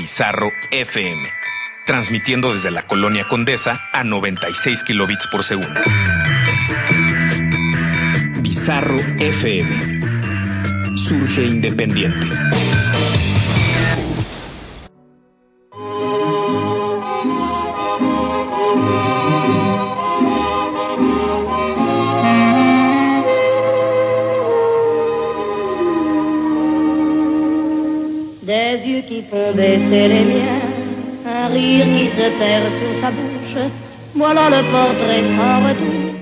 Bizarro FM, transmitiendo desde la colonia Condesa a 96 kilobits por segundo. Bizarro FM. Surge independiente. Les miens, un rire qui se perd sur sa bouche, voilà le portrait sans retour.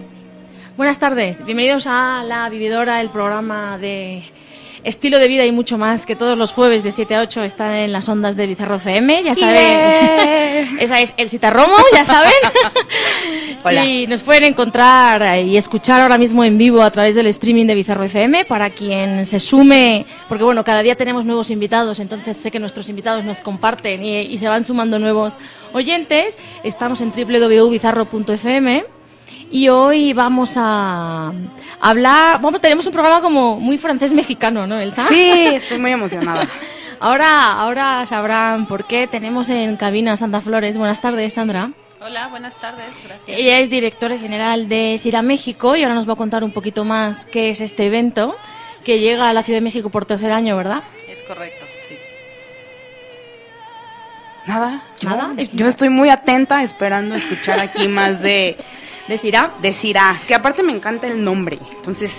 Buenas tardes, bienvenidos a La Vividora, el programa de estilo de vida y mucho más que todos los jueves de 7 a 8 están en las ondas de Bizarro FM, ya saben. Esa es El Citarromo, ya saben. Hola. Y nos pueden encontrar y escuchar ahora mismo en vivo a través del streaming de Bizarro FM para quien se sume, porque bueno, cada día tenemos nuevos invitados, entonces sé que nuestros invitados nos comparten y, y se van sumando nuevos oyentes. Estamos en www.bizarro.fm. Y hoy vamos a hablar, vamos, tenemos un programa como muy francés mexicano, ¿no, Elsa? Sí, estoy muy emocionada. Ahora, ahora sabrán por qué tenemos en cabina Santa Flores. Buenas tardes, Sandra. Hola, buenas tardes, gracias. Ella es directora general de Sira México y ahora nos va a contar un poquito más qué es este evento que llega a la Ciudad de México por tercer año, ¿verdad? Es correcto, sí. Nada, yo, ¿Nada? Yo estoy muy atenta esperando escuchar aquí más de, ¿De Sira? de Cira, que aparte me encanta el nombre. Entonces,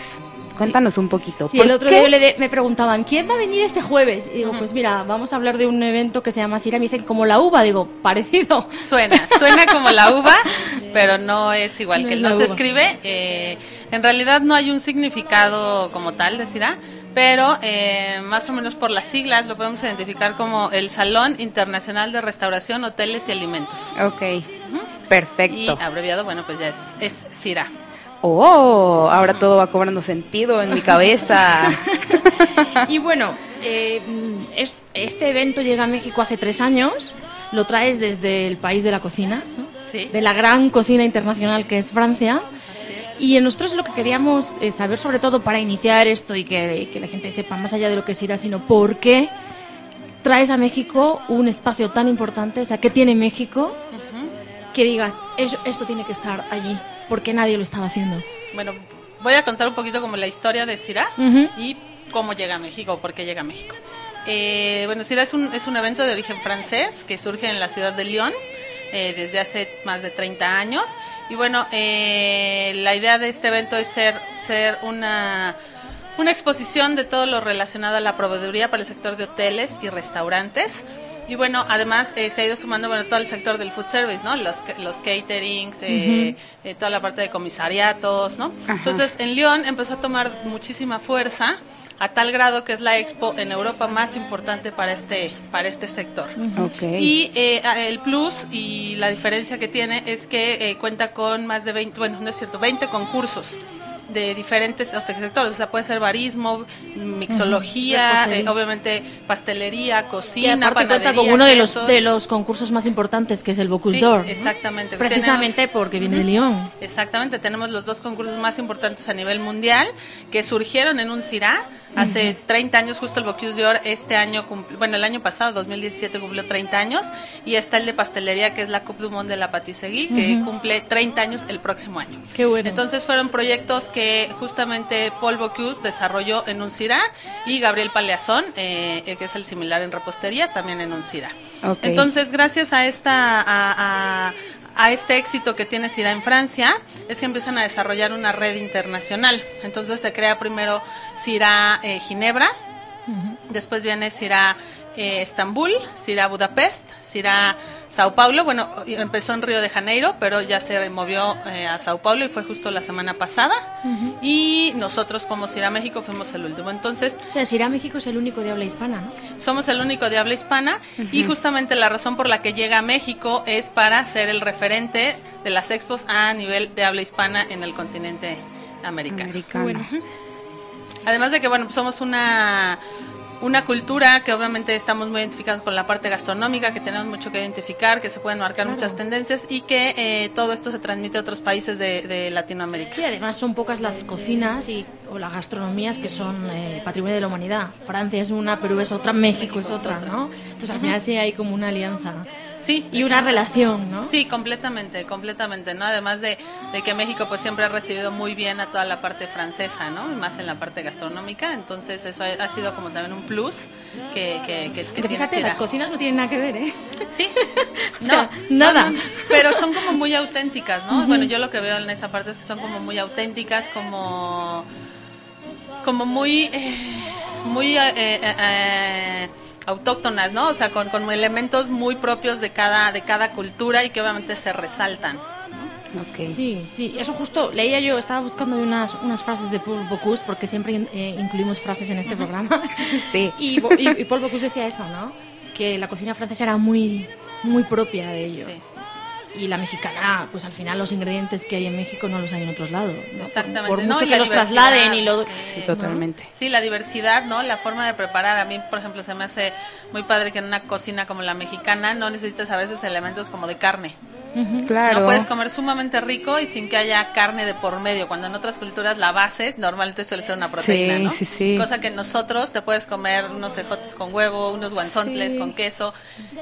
cuéntanos un poquito. Sí, ¿por el otro qué? día yo le de- me preguntaban, ¿quién va a venir este jueves? Y digo, pues mira, vamos a hablar de un evento que se llama Sira. Y me dicen, como la uva. Digo, parecido. Suena, suena como la uva, pero no es igual No que es no se uva. escribe. eh, en realidad no hay un significado como tal, decirá, pero eh, más o menos por las siglas lo podemos identificar como el Salón Internacional de Restauración, Hoteles y Alimentos. Ok, perfecto. abreviado, bueno, pues ya es, es CIRA. Oh, ahora todo va cobrando sentido en mi cabeza. Y bueno, eh, es- este evento llega a México hace tres años. Lo traes desde el país de la cocina, ¿no? Sí. de la gran cocina internacional que es Francia. Es. Y nosotros lo que queríamos eh, saber, sobre todo para iniciar esto y que, que la gente sepa más allá de lo que es irá, sino por qué traes a México un espacio tan importante, o sea, ¿qué tiene México? Que digas, "Eso- esto tiene que estar allí, porque nadie lo estaba haciendo. Bueno, voy a contar un poquito como la historia de CIRA. Ujú. y cómo llega a México por qué llega a México. Eh, bueno, CIRA es un, es un evento de origen francés que surge en la ciudad de Lyon eh, desde hace más de 30 años. Y bueno, eh, la idea de este evento es ser, ser una, una exposición de todo lo relacionado a la proveeduría para el sector de hoteles y restaurantes. Y bueno, además eh, se ha ido sumando bueno, todo el sector del food service, ¿no? Los, los caterings, eh, eh, toda la parte de comisariatos, ¿no? Ajá. Entonces, en Lyon empezó a tomar muchísima fuerza a tal grado que es la expo en Europa más importante para este, para este sector. Y eh, el plus y la diferencia que tiene es que eh, cuenta con más de 20, bueno, no es cierto, 20 concursos de diferentes o sea, sectores, o sea, puede ser barismo, mixología, eh, obviamente pastelería, cocina, panadería, con uno de los, de los concursos más importantes, que es el Sí. ¿no? exactamente. Precisamente Tenemos- porque viene de Lyon. Exactamente, tenemos los dos concursos más importantes a nivel mundial que surgieron en un CIRA hace 30 años, justo el Bocuse d'Or este año, cumple- bueno, el año pasado, 2017, cumplió 30 años y está el de pastelería que es la Coupe du Monde de la Patisserie que cumple 30 años el próximo año. Qué bueno. Entonces fueron proyectos que justamente Paul Bocuse desarrolló en un CIRA y Gabriel Paleazón, eh, eh, que es el similar en repostería, también en un CIRA. Ok. Entonces, gracias a esta a, a- a este éxito que tiene CIRA en Francia, es que empiezan a desarrollar una red internacional. Entonces se crea primero CIRA eh, Ginebra, después viene CIRA eh, Estambul, CIRA Budapest, CIRA Sao Paulo. Bueno, empezó en Río de Janeiro, pero ya se movió eh, a Sao Paulo y fue justo la semana pasada. Y nosotros como CIRA México fuimos el último. Entonces, O sea, Sira México es el único de habla hispana, ¿no? somos el único de habla hispana y justamente la razón por la que llega a México es para ser el referente de las expos a nivel de habla hispana en el continente americano. Americano. Bueno. Además de que, bueno, pues somos una una cultura que obviamente estamos muy identificados con la parte gastronómica, que tenemos mucho que identificar, que se pueden marcar muchas tendencias y que eh, todo esto se transmite a otros países de, de Latinoamérica. Sí, además son pocas las cocinas y, o las gastronomías que son eh, patrimonio de la humanidad. Francia es una, Perú es otra, México, es otra, ¿no? Entonces al final sí hay como una alianza. Sí, Y una relación, ¿no? Sí, completamente, completamente, ¿no? Además de, de que México pues siempre ha recibido muy bien a toda la parte francesa, ¿no? Y más en la parte gastronómica, entonces eso ha, ha sido como también un plus que, que, que, que tiene fíjate, las cocinas no tienen nada que ver, ¿eh? Sí, O sea, no, nada. no, pero son como muy auténticas, ¿no? Bueno, yo lo que veo en esa parte es que son como muy auténticas, como, como muy, eh, muy eh, eh, eh, autóctonas, ¿no? O sea, con, con elementos muy propios de cada, de cada cultura y que obviamente se resaltan. Ok. Sí, sí, eso justo leía yo, estaba buscando unas, unas frases de Paul Bocuse, porque siempre eh, incluimos frases en este programa. Sí. Y, Bo- y- y Paul Bocuse decía eso, ¿no? Que la cocina francesa era muy, muy propia de ellos. Sí. Y la mexicana, pues al final los ingredientes que hay en México no los hay en otros lados. Exactamente, Por, ¿no? mucho Y que los trasladen y lo... Sí, Sí, totalmente. Sí, la diversidad, ¿no? La forma de preparar. A mí, por ejemplo, se me hace muy padre que en una cocina como la mexicana no necesitas a veces elementos como de carne. Claro. No puedes comer sumamente rico y sin que haya carne de por medio. Cuando en otras culturas la base normalmente suele ser una proteína, Sí, ¿no? sí, sí. Cosa que nosotros te puedes comer unos ejotes con huevo, unos guanzontles Sí. con queso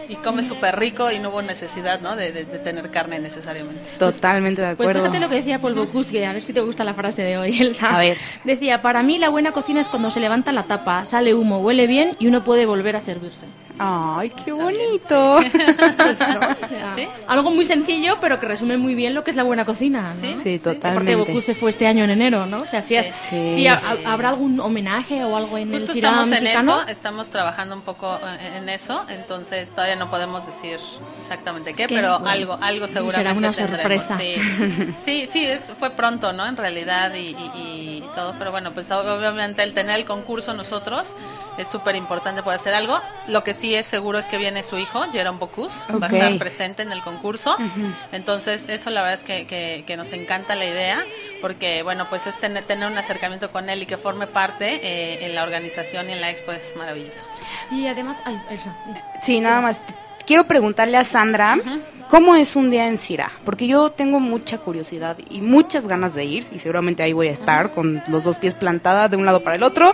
y comes súper rico y no hubo necesidad, ¿no? De, de- de tener carne necesariamente. Totalmente de Pues acuerdo. fíjate lo que decía Paul Bocuse, que a ver si te gusta la frase de hoy, Elsa. A ver. Decía, para mí la buena cocina es cuando se levanta la tapa, sale humo, huele bien y uno puede volver a servirse. Ay, qué bonito. Pues, ¿no? O sea, ¿Sí? Algo muy sencillo, pero que resume muy bien lo que es la buena cocina. ¿no? Sí, Sí, Porque totalmente. Bocuse fue este año en enero, ¿no? O sea, si, Sí. has- Sí. si ha- ha- habrá algún homenaje o algo en Justo el estamos en eso, estamos trabajando un poco eh, en eso, entonces todavía no podemos decir exactamente qué, Qué pero bueno. algo, algo Será seguramente una tendremos. sorpresa. Sí, sí, sí, es, fue pronto, ¿no? En realidad y, y- y todo, pero bueno, pues obviamente el tener el concurso nosotros es súper importante poder hacer algo. Lo que sí es seguro es que viene su hijo, Jerome Bocuse, va a estar presente en el concurso. Entonces, eso la verdad es que, que- que nos encanta la idea, porque bueno, pues es tener, tener un acercamiento con él y que forme parte eh, en la organización y en la expo es maravilloso. Y además, ay, Elsa, Sí, nada más. Quiero preguntarle a Sandra, ¿cómo es un día en Cira? Porque yo tengo mucha curiosidad y muchas ganas de ir, y seguramente ahí voy a estar con los dos pies plantada de un lado para el otro,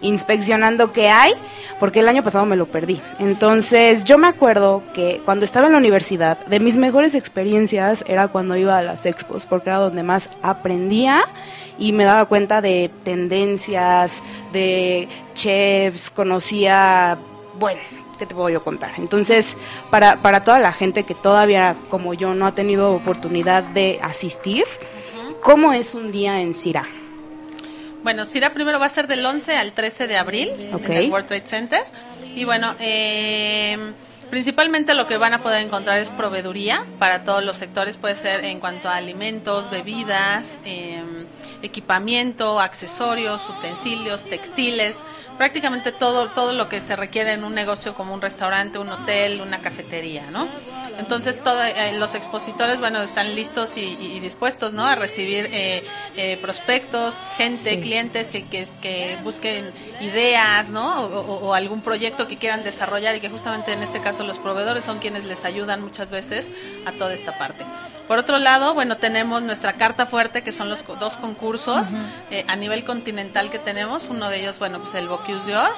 inspeccionando qué hay, porque el año pasado me lo perdí. Entonces, yo me acuerdo que cuando estaba en la universidad, de mis mejores experiencias era cuando iba a las expos, porque era donde más aprendía y me daba cuenta de tendencias, de chefs, conocía, bueno, ¿qué te puedo yo contar? Entonces, para, para toda la gente que todavía, como yo, no ha tenido oportunidad de asistir, ¿cómo es un día en Cira? Bueno, Cira primero va a ser del 11 al 13 de abril en el World Trade Center. Y bueno, eh, principalmente lo que van a poder encontrar es proveeduría para todos los sectores. Puede ser en cuanto a alimentos, bebidas, eh, equipamiento, accesorios, utensilios, textiles, prácticamente todo, todo lo que se requiere en un negocio como un restaurante, un hotel, una cafetería, ¿no? Entonces, todo, eh, los expositores, bueno, están listos y, y- dispuestos, ¿no? A recibir eh, eh, prospectos, gente, Sí. clientes que, que, que busquen ideas, ¿no? O, o- o algún proyecto que quieran desarrollar y que justamente en este caso los proveedores son quienes les ayudan muchas veces a toda esta parte. Por otro lado, bueno, tenemos nuestra carta fuerte, que son los dos concursos eh, a nivel continental que tenemos. Uno de ellos, bueno, pues el Bocuse d'Or,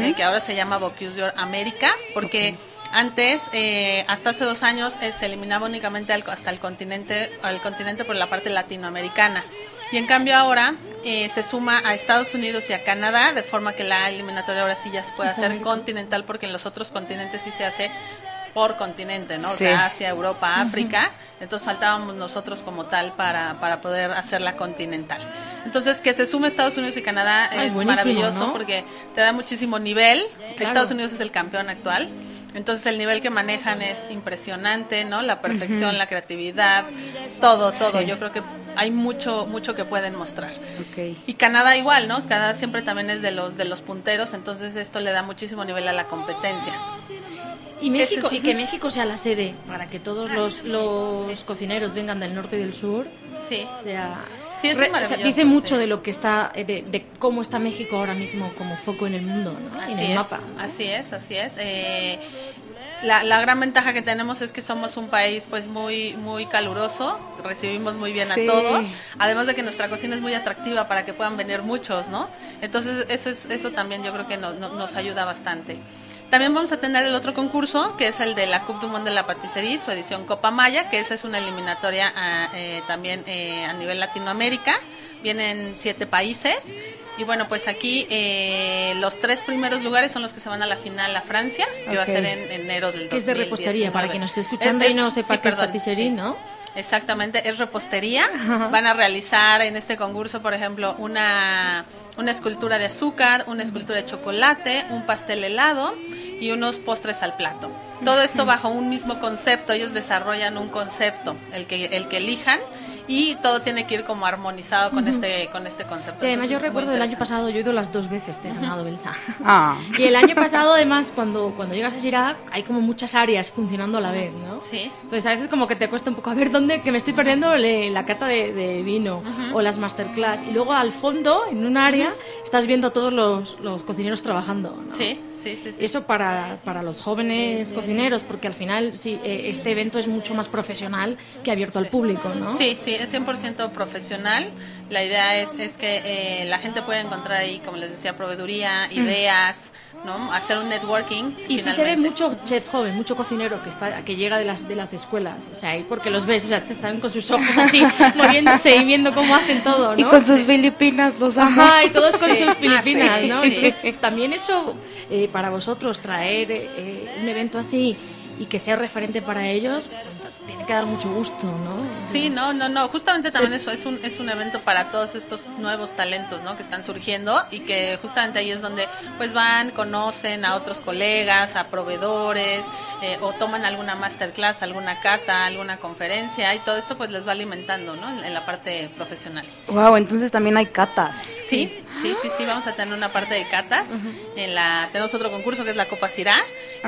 eh, que ahora se llama Bocuse d'Or América, porque antes, eh, hasta hace dos años, eh, se eliminaba únicamente al- hasta el continente, al continente por la parte latinoamericana. Y en cambio ahora eh, se suma a Estados Unidos y a Canadá, de forma que la eliminatoria ahora sí ya se puede hacer continental, porque en los otros continentes sí se hace por continente, ¿no? O sea, Asia, Europa, África. Entonces faltábamos nosotros como tal para, para poder hacerla continental. Entonces, que se sume Estados Unidos y Canadá Ay, es maravilloso ¿no? porque te da muchísimo nivel. Claro. Estados Unidos es el campeón actual. Entonces, el nivel que manejan es impresionante, ¿no? La perfección, la creatividad, todo, todo. Sí. Yo creo que hay mucho, mucho que pueden mostrar. Y Canadá igual, ¿no? Canadá siempre también es de los de los punteros, entonces esto le da muchísimo nivel a la competencia. Y México, y que México sea la sede para que todos Ah, los, los sí. cocineros vengan del norte y del sur. Sí. Sea, Sí, es Re- o sea, maravilloso, dice mucho de lo que está, eh, de, de cómo está México ahora mismo como foco en el mundo, ¿no? Así en el es, mapa. así es, así es. Eh, la, la gran ventaja que tenemos es que somos un país pues muy muy caluroso, recibimos muy bien Sí. a todos, además de que nuestra cocina es muy atractiva para que puedan venir muchos, ¿no? Entonces eso es eso también yo creo que no- no- nos ayuda bastante. También vamos a tener el otro concurso, que es el de la Coupe du Monde de la Patisserie, su edición Copa Maya, que esa es una eliminatoria ah, eh, también eh, a nivel Latinoamérica. Vienen siete países. Y bueno, pues aquí eh, los tres primeros lugares son los que se van a la final a Francia, que va a ser en enero del 2019. Que es de repostería, para quien nos esté escuchando Es- y no sepa sí, qué es patisserie, sí. ¿no? Exactamente, es repostería. Van a realizar en este concurso, por ejemplo, una, una escultura de azúcar, una escultura de chocolate, un pastel helado y unos postres al plato. Todo esto bajo un mismo concepto. Ellos desarrollan un concepto, el que, el que elijan, y todo tiene que ir como armonizado con este, con este concepto. Y además yo Entonces, recuerdo del año pasado, yo he ido las dos veces, te he ganado, Belsa. Ah. Y el año pasado, además, cuando, cuando llegas a Sirac, hay como muchas áreas funcionando a la vez, ¿no? Sí. Entonces a veces como que te cuesta un poco a ver dónde, que me estoy perdiendo le- la cata de, de vino o las masterclass. Y luego al fondo, en un área, estás viendo a todos los, los cocineros trabajando, ¿no? Sí, sí, sí. eso para, para los jóvenes cocineros, porque al final sí, eh, este evento es mucho más profesional que abierto al público, ¿no? Sí, sí, es 100% profesional. La idea es, es que eh, la gente puede encontrar ahí, como les decía, proveeduría, ideas, ¿no? Hacer un networking. Y sí se ve finalmente. mucho chef joven, mucho cocinero que está que llega de las de las escuelas, o sea, ahí porque los ves, o sea, te están con sus ojos así moviéndose y viendo cómo hacen todo, ¿no? Y con sus filipinas los amo. Ajá, y todos con Sí. sus Filipinas, Sí. ¿no? Entonces, también eso, eh, para vosotros, traer eh, un evento así y que sea referente para ellos, pues, tiene que dar mucho gusto, ¿no? Sí, no, no, no. Justamente también eso es un, es un evento para todos estos nuevos talentos, ¿no? Que están surgiendo y que justamente ahí es donde pues van, conocen a otros colegas, a proveedores, eh, o toman alguna masterclass, alguna cata, alguna conferencia y todo esto pues les va alimentando, ¿no? En, en la parte profesional. Wow, entonces también hay catas. Sí, sí, sí, sí, vamos a tener una parte de catas. En la tenemos otro concurso que es la Copa Cirá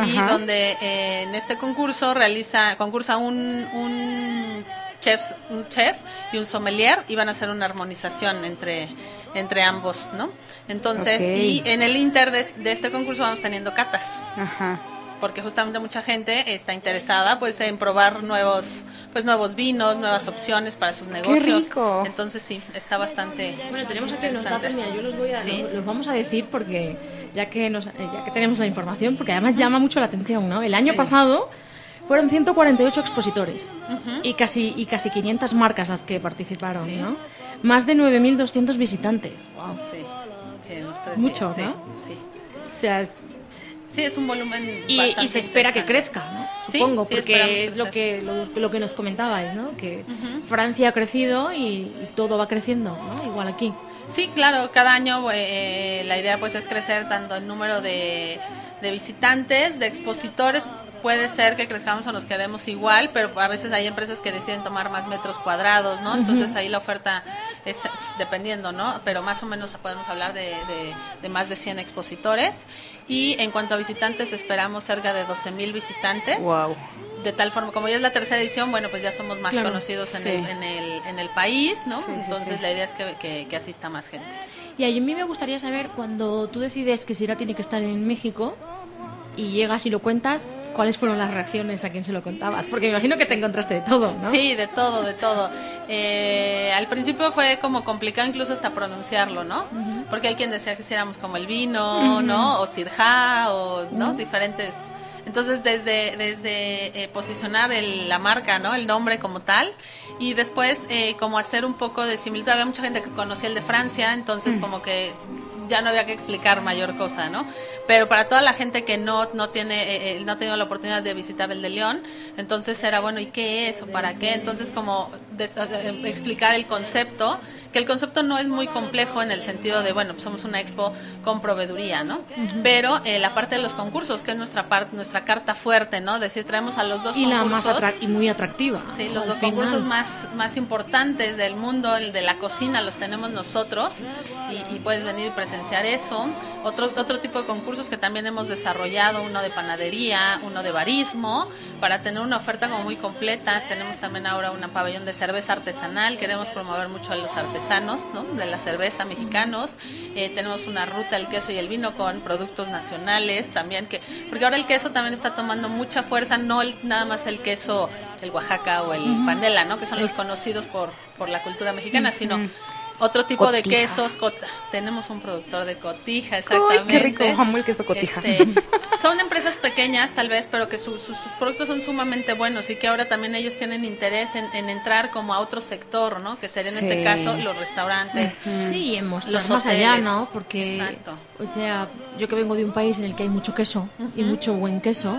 y donde eh, en este concurso realiza concursa un un chef, un chef y un sommelier y van a hacer una armonización entre entre ambos, ¿no? Entonces, y en el inter de, de este concurso vamos teniendo catas Ajá. Porque justamente mucha gente está interesada pues en probar nuevos pues nuevos vinos, nuevas opciones para sus negocios. rico! Entonces sí, está bastante Bueno, tenemos aquí interesante. datos, mira, yo los voy a, Sí. los, los vamos a decir porque ya que nos, eh, ya que tenemos la información, porque además llama mucho la atención, ¿no? El año Sí. pasado fueron 148 expositores y casi y casi 500 marcas las que participaron, Sí. ¿no? Más de 9.200 visitantes. Wow. Sí, sí, en los tres Mucho, días, sí, ¿no? Sí, O sea, es- Sí, es un volumen y, bastante y se espera que crezca, Supongo, sí, porque es lo que lo que nos comentabais, ¿no? Que Francia ha crecido y, y todo va creciendo, ¿no? Igual aquí. Sí, claro, cada año eh, la idea pues es crecer tanto el número de, de visitantes, de expositores, puede ser que crezcamos o nos quedemos igual, pero a veces hay empresas que deciden tomar más metros cuadrados, ¿no? Entonces ahí la oferta es, es dependiendo, ¿no? Pero más o menos podemos hablar de, de- de más de 100 expositores. Y en cuanto a visitantes, esperamos cerca de 12 mil visitantes. Wow. de tal forma, como ya es la tercera edición, bueno, pues ya somos más Claro, conocidos en, sí. el, en, el, en el país, ¿no? Sí, Entonces sí. la idea es que, que, que asista más gente. Y a mí me gustaría saber, cuando tú decides que Sira tiene que estar en México y llegas y lo cuentas, ¿cuáles fueron las reacciones a quien se lo contabas? Porque me imagino que te encontraste de todo, ¿no? Sí, de todo, de todo. Eh, al principio fue como complicado incluso hasta pronunciarlo, ¿no? Porque hay quien decía que hiciéramos como el vino, ¿no? O sirja, o, ¿no? Diferentes... Entonces, desde, desde eh, posicionar el- la marca, ¿no? El nombre como tal. Y después, eh, como hacer un poco de similitud. Había mucha gente que conocía el de Francia, entonces como que ya no había que explicar mayor cosa, ¿no? Pero para toda la gente que no no tiene eh, eh, no ha tenido la oportunidad de visitar el de León, entonces era bueno, ¿y qué es o para qué? Entonces como eh, explicar el concepto, que el concepto no es muy complejo en el sentido de, bueno, pues somos una expo con proveeduría, ¿no? Pero eh, la parte de los concursos, que es nuestra parte, nuestra carta fuerte, ¿no? Decir, traemos a los dos Y la más concursos. y muy atractiva. Sí, los dos final. concursos más, más importantes del mundo, el de la cocina, los tenemos nosotros y, y puedes venir y presenciar eso. Otro, otro tipo de concursos que también hemos desarrollado, uno de panadería, uno de barismo, para tener una oferta como muy completa. Tenemos también ahora una pabellón de cerveza artesanal, queremos promover mucho a los artesanos ¿no? de la cerveza mexicanos. Eh, tenemos una ruta el queso y el vino con productos nacionales también, que porque ahora el queso también está tomando mucha fuerza, no el- nada más el queso, el Oaxaca o el panela, ¿no? que son los conocidos por, por la cultura mexicana, sino otro tipo de Cotija. quesos. tenemos un productor de cotija, exactamente. qué rico, amo el queso cotija. Este, son empresas pequeñas tal vez, pero que su- su- sus productos son sumamente buenos y que ahora también ellos tienen interés en, en entrar como a otro sector, ¿no? Que sería en Sí. este caso los restaurantes. Sí, Los más allá. ¿no? Porque, Exacto. o sea, yo que vengo de un país en el que hay mucho queso y mucho buen queso,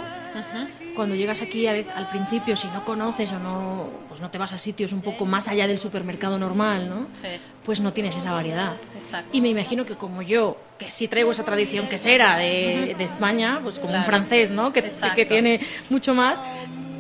cuando llegas aquí a veces, al principio, si no conoces o no, pues no te vas a sitios un poco más allá del supermercado normal, ¿no? Sí, Pues no tienes esa variedad. exacto. Y me imagino que como yo, que sí traigo esa tradición quesera de, de España, pues como un francés, ¿no? Que, Exacto. que tiene mucho más,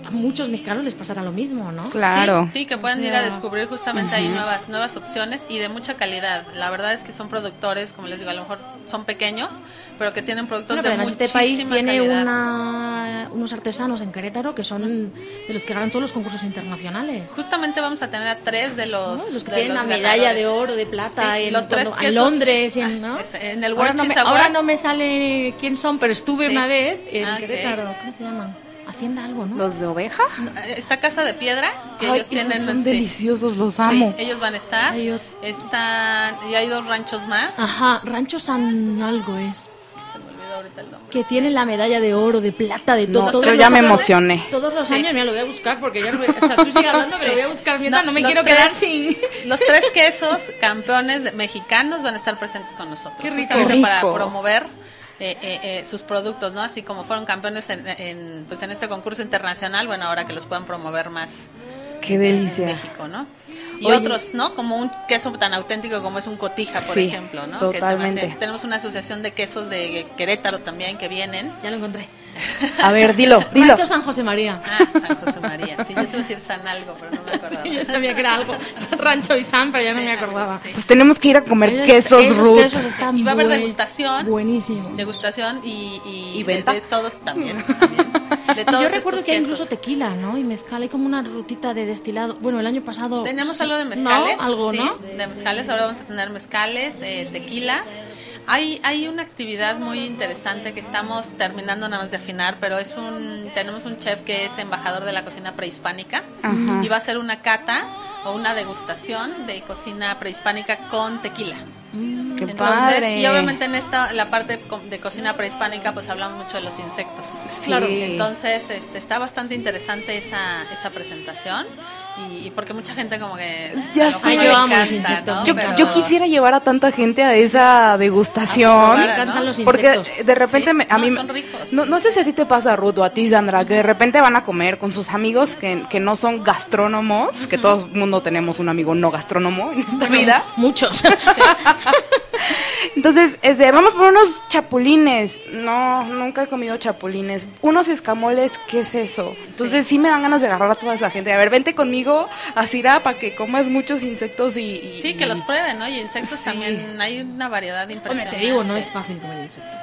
a muchos mexicanos les pasará lo mismo, ¿no? Claro. Sí, sí, que puedan O ir a descubrir justamente ahí nuevas nuevas opciones y de mucha calidad. La verdad es que son productores, como les digo, a lo mejor son pequeños, pero que tienen productos Bueno, de pero además muchísima este país tiene una- unos artesanos en Querétaro que son de los que ganan todos los concursos internacionales. Justamente vamos a tener a tres de los, ¿no? Los que de tienen los la medalla ganadores. de oro, de plata, Sí, en, los tres cuando- en. Londres y en, Ah, ¿no? es- en el ahora, World no me, ahora no me sale quién son, pero estuve Sí. una vez en Ah. Querétaro. ¿Cómo se llaman? Hacienda algo, ¿no? ¿Los de oveja? Esta casa de piedra que Ay, ellos tienen esos son sí. deliciosos, los Sí, amo. ellos van a estar. Hay ot- Están y hay dos ranchos más. Ajá, Rancho San algo es. Se me olvidó ahorita el nombre. Que tienen la medalla de oro, de plata, de todo. No, todos yo los ya me años- emocioné. Todos los Sí. años, mira, lo voy a buscar porque ya no me, O sea, tú sigue hablando, que lo voy a buscar mientras no, me los quiero tres- quedar sin. Los tres quesos campeones de- mexicanos van a estar presentes con nosotros. Qué rico. Qué para rico. promover eh, eh, eh, sus productos, ¿no? Así como fueron campeones en, en, pues en este concurso internacional, bueno, ahora que los puedan promover más Qué en delicia. México, ¿no? Y Oye. otros, ¿no? Como un queso tan auténtico como es un cotija, por Sí, ejemplo, ¿no? Que se hace- totalmente. tenemos una asociación de quesos de Querétaro también que vienen. Ya lo encontré. A ver, dilo, dilo. Rancho San José María. Ah, San José María. Sí, yo te iba a decir San algo, pero no me acordaba. Sí, yo sabía que era algo. Rancho y San, pero ya no me acordaba. sí. Pues tenemos que ir a comer Esos- quesos esos root. quesos están Y va a haber degustación. Buenísimo. Degustación y, y, ¿Y de- venta? De, todos también. también. De todos Yo recuerdo que hay incluso tequila, ¿no? Y mezcal, hay como una rutita de destilado. Bueno, el año pasado... Tenemos sí, algo de ¿no? mezcales. Algo, sí, ¿no? de mezcales. Ahora vamos a tener mezcales, eh, tequilas. Hay, hay una actividad muy interesante que estamos terminando nada más de afinar, pero es un tenemos un chef que es embajador de la cocina prehispánica Ajá. y va a hacer una cata o una degustación de cocina prehispánica con tequila. Qué Entonces, padre. y obviamente en esta la parte de cocina prehispánica pues hablamos mucho de los insectos. Claro. Entonces, este, está bastante interesante esa, esa presentación y, y porque mucha gente como que Ya sé. no yo amo los insectos. ¿no? Yo, Pero- yo quisiera llevar a tanta gente a esa degustación. A Me probar, encantan ¿no? los Porque de repente Sí, me- a no, mí son ricos. no, no sé si a ti te pasa Ruth o a ti Sandra que de repente van a comer con sus amigos que, que no son gastrónomos que todo el mundo tenemos un amigo no gastrónomo en esta vida Muchos. entonces este, vamos por unos chapulines no nunca he comido chapulines unos escamoles qué es eso entonces sí, me dan ganas de agarrar a toda esa gente a ver vente conmigo a Cira para que comas muchos insectos y, y- Sí, que los prueben, ¿no? Y insectos Sí. también, hay una variedad Hombre, impresionante. te digo, no es fácil comer insectos.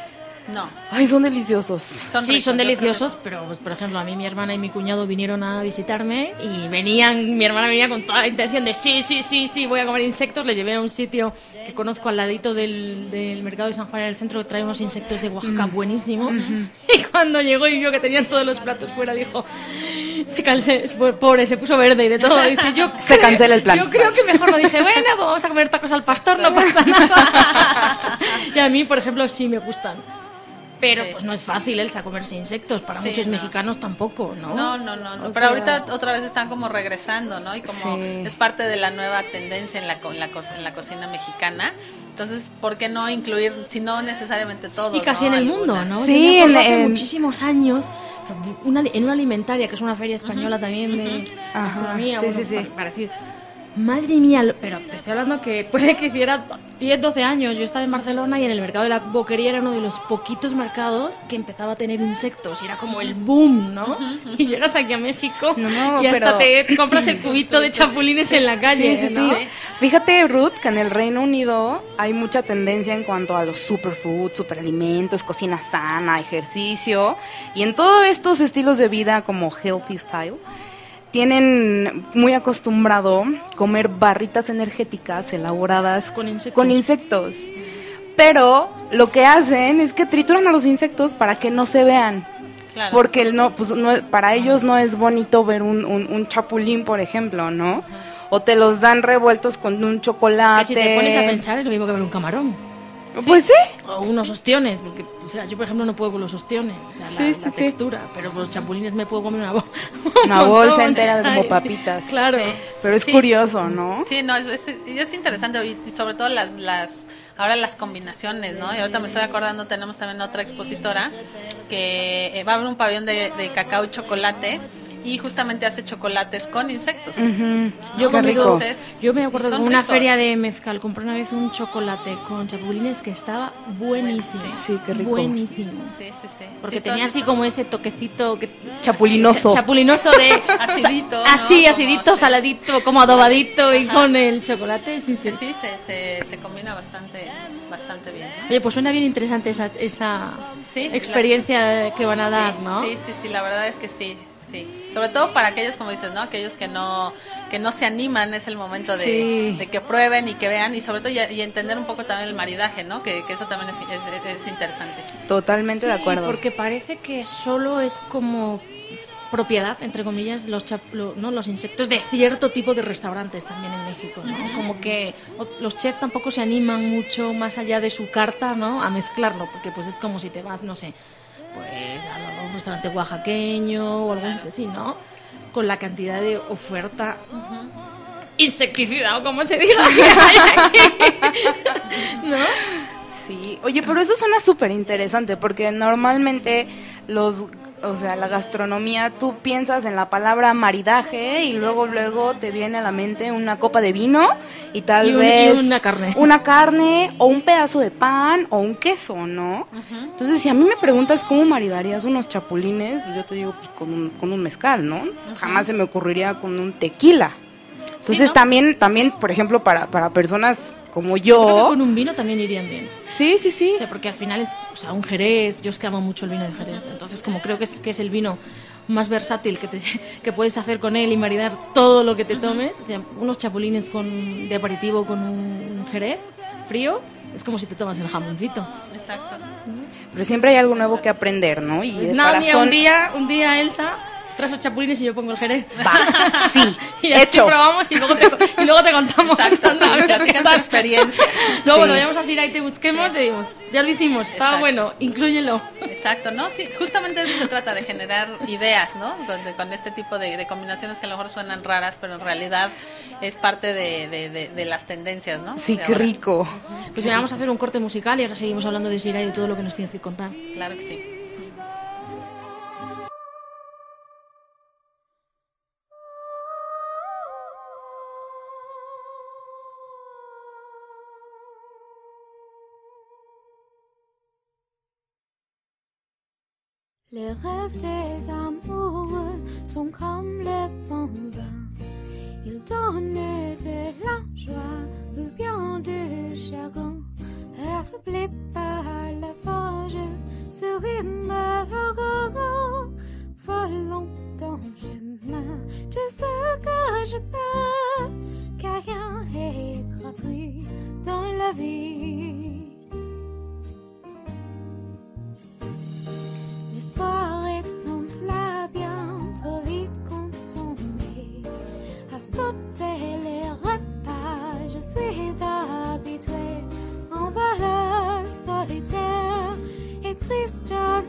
No, ay son deliciosos son sí, ricos, son deliciosos, pero pues, por ejemplo, a mí mi hermana y mi cuñado vinieron a visitarme y venían, mi hermana venía con toda la intención de sí, sí, sí, sí, voy a comer insectos. Le llevé a un sitio que conozco al ladito del, del mercado de San Juan en el centro que trae unos insectos de Oaxaca buenísimos. Y cuando llegó y vio que tenían todos los platos fuera, dijo, se cansé, pobre, se puso verde y de todo. Dice, yo Se cancela el plan. Yo creo que mejor no dije, bueno, pues vamos a comer tacos al pastor, no pasa nada. y a mí, por ejemplo, sí me gustan. Pero Sí. pues no es fácil Elsa comerse insectos, para Sí, muchos no. mexicanos tampoco, ¿no? No, no, no, no. O Pero sea, ahorita otra vez están como regresando, ¿no? Y como Sí. es parte de la nueva tendencia en la, co- en la, co- en la cocina mexicana. Entonces, ¿por qué no incluir, si no necesariamente todo? Y casi en el mundo, ¿no? Sí, en- hace en- muchísimos años, una, en una alimentaria, que es una feria española también de Ajá, gastronomía, sí, bueno, sí, sí. para- para decir, Madre mía, lo- pero te estoy hablando que puede que hiciera 10, 12 años. Yo estaba en Barcelona y en el mercado de la boquería era uno de los poquitos mercados que empezaba a tener insectos y era como el boom, ¿no? Y llegas aquí a México No, no, y hasta pero- te compras el cubito de chapulines en la calle, Sí, sí, ¿no? sí. Fíjate, Ruth, que en el Reino Unido hay mucha tendencia en cuanto a los superfoods, superalimentos, cocina sana, ejercicio. Y en todos estos estilos de vida como healthy style, tienen muy acostumbrado comer barritas energéticas elaboradas Con insectos. con insectos. Pero lo que hacen es que trituran a los insectos para que no se vean. Claro. Porque no, pues no, para ellos no es bonito ver un, un, un chapulín, por ejemplo, ¿no? O te los dan revueltos con un chocolate. si te pones a pensar es lo mismo que ver un camarón. Pues sí. O unos ostiones, porque o sea, yo por ejemplo no puedo con los ostiones, o sea, la, Sí, sí, la sí. textura, pero con los chapulines me puedo comer una, bo- Una un bolsa entera de como ¿sabes? papitas. Claro. Sí. Pero es Sí. curioso, ¿no? Sí, no, es, es, es interesante y sobre todo las, las, ahora las combinaciones, ¿no? Y ahorita me estoy acordando, tenemos también otra expositora que eh, va a haber un pabellón de, de cacao y chocolate y justamente hace chocolates con insectos. Yo, Qué rico. Me acuerdo de una ricos. feria de mezcal, compré una vez un chocolate con chapulines que estaba buenísimo. Bueno, sí. Sí, qué rico. Buenísimo. Sí, sí, sí. Porque Sí, tenía así como ese toquecito que Chapulinoso. chapulinoso de Acidito, ¿no? así, Como acidito, saladito, como adobadito y con el chocolate, sí, sí. Sí, sí, se, se, se combina bastante, bastante bien. ¿no? Oye, pues suena bien interesante esa, esa Sí, experiencia que van a dar, sí, ¿no? Sí, sí, sí, la verdad es que sí, sí. Sobre todo para aquellos, como dices, ¿no? Aquellos que no, que no se animan, es el momento de, Sí. de que prueben y que vean y sobre todo y, y entender un poco también el maridaje, ¿no? Que, que eso también es, es, es interesante. Totalmente de acuerdo. Porque parece que solo es como propiedad, entre comillas, los, chap- lo- ¿no? los insectos de cierto tipo de restaurantes también en México, ¿no? Como que los chefs tampoco se animan mucho más allá de su carta, ¿no? A mezclarlo, porque pues es como si te vas, no sé, pues a un restaurante oaxaqueño o algo así, ¿no? Con la cantidad de oferta insecticida o como se diga. que hay aquí. ¿No? Sí, oye, pero eso suena súper interesante porque normalmente los, o sea, la gastronomía, tú piensas en la palabra maridaje y luego, luego te viene a la mente una copa de vino y tal Y un- y vez una carne. una carne o un pedazo de pan o un queso, ¿no? Entonces, si a mí me preguntas cómo maridarías unos chapulines, pues yo te digo pues, con, un, con un mezcal, ¿no? Jamás se me ocurriría con un tequila. Entonces, ¿no? también, también, por ejemplo, para, para personas como Creo que yo, con un vino también irían bien. sí, sí, sí. O sea, porque al final es o sea, un Jerez, yo es que amo mucho el vino de Jerez, entonces como creo que es, que es el vino más versátil que, te, que puedes hacer con él y maridar todo lo que te tomes, o sea, unos chapulines con, de aperitivo con un Jerez frío, es como si te tomas el jamoncito. Exacto. Pero siempre hay algo nuevo que aprender, ¿no? Y Pues de nada, mira, corazón- un día, un día Elsa, traes los chapulines y yo pongo el Jerez. Va, sí, Y así hecho. probamos y luego te, y luego te contamos. Exacto, sí, su experiencia. Luego Sí. cuando vayamos a Sira y te busquemos, te dimos, ya lo hicimos, estaba Exacto. bueno, inclúyelo. Exacto, ¿no? Sí, justamente de eso se trata, de generar ideas, ¿no? Con, de- con este tipo de, de combinaciones que a lo mejor suenan raras, pero en realidad es parte de, de- de- de las tendencias, ¿no? Sí, qué rico. Pues mira, vamos a hacer un corte musical y ahora seguimos hablando de Sira y de todo lo que nos tienes que contar. Claro que sí. Les rêves des amoureux sont comme le bon vin. Ils donnent de la joie ou bien du chagrin. Affaibli par la forge, souris malheureux, volant ton chemin. Tu sais que je peux, car rien est gratuit dans la vie. L'espoir est plat bien trop vite consommé. À sauter les repas, je suis habituée. En balade solitaire et triste à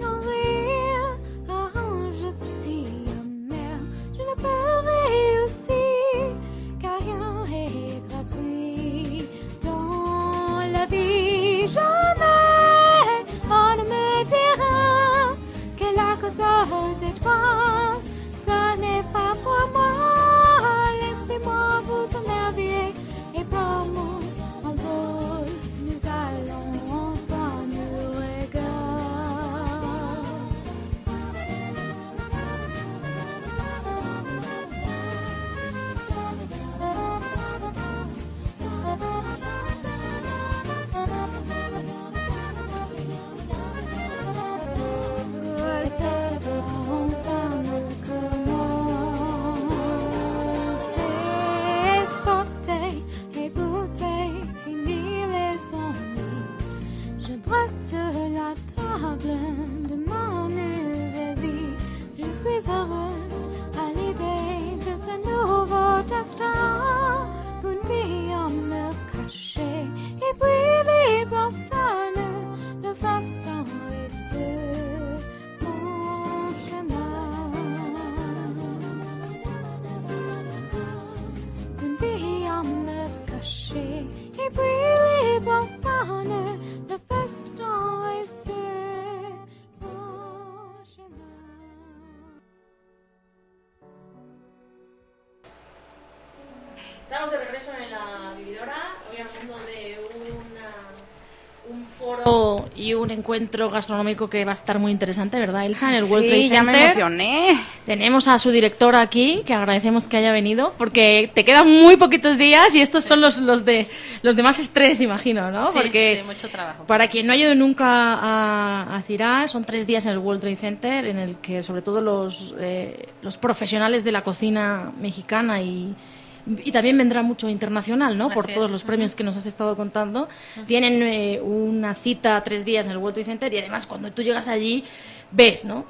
encuentro gastronómico que va a estar muy interesante, ¿verdad, Elsa? En el World Trade Sí, ya me Center. emocioné. Tenemos a su directora aquí, que agradecemos que haya venido, porque te quedan muy poquitos días y estos son los, los de los de más estrés, imagino, ¿no? Sí, porque sí, mucho trabajo. para quien no ha ido nunca a, a Sirá, son tres días en el World Trade Center, en el que sobre todo los, eh, los profesionales de la cocina mexicana y, y también vendrá mucho internacional, ¿no? Por todos es. los premios que nos has estado contando. Tienen eh, una cita tres días en el World Trade Center y además cuando tú llegas allí ves, ¿no?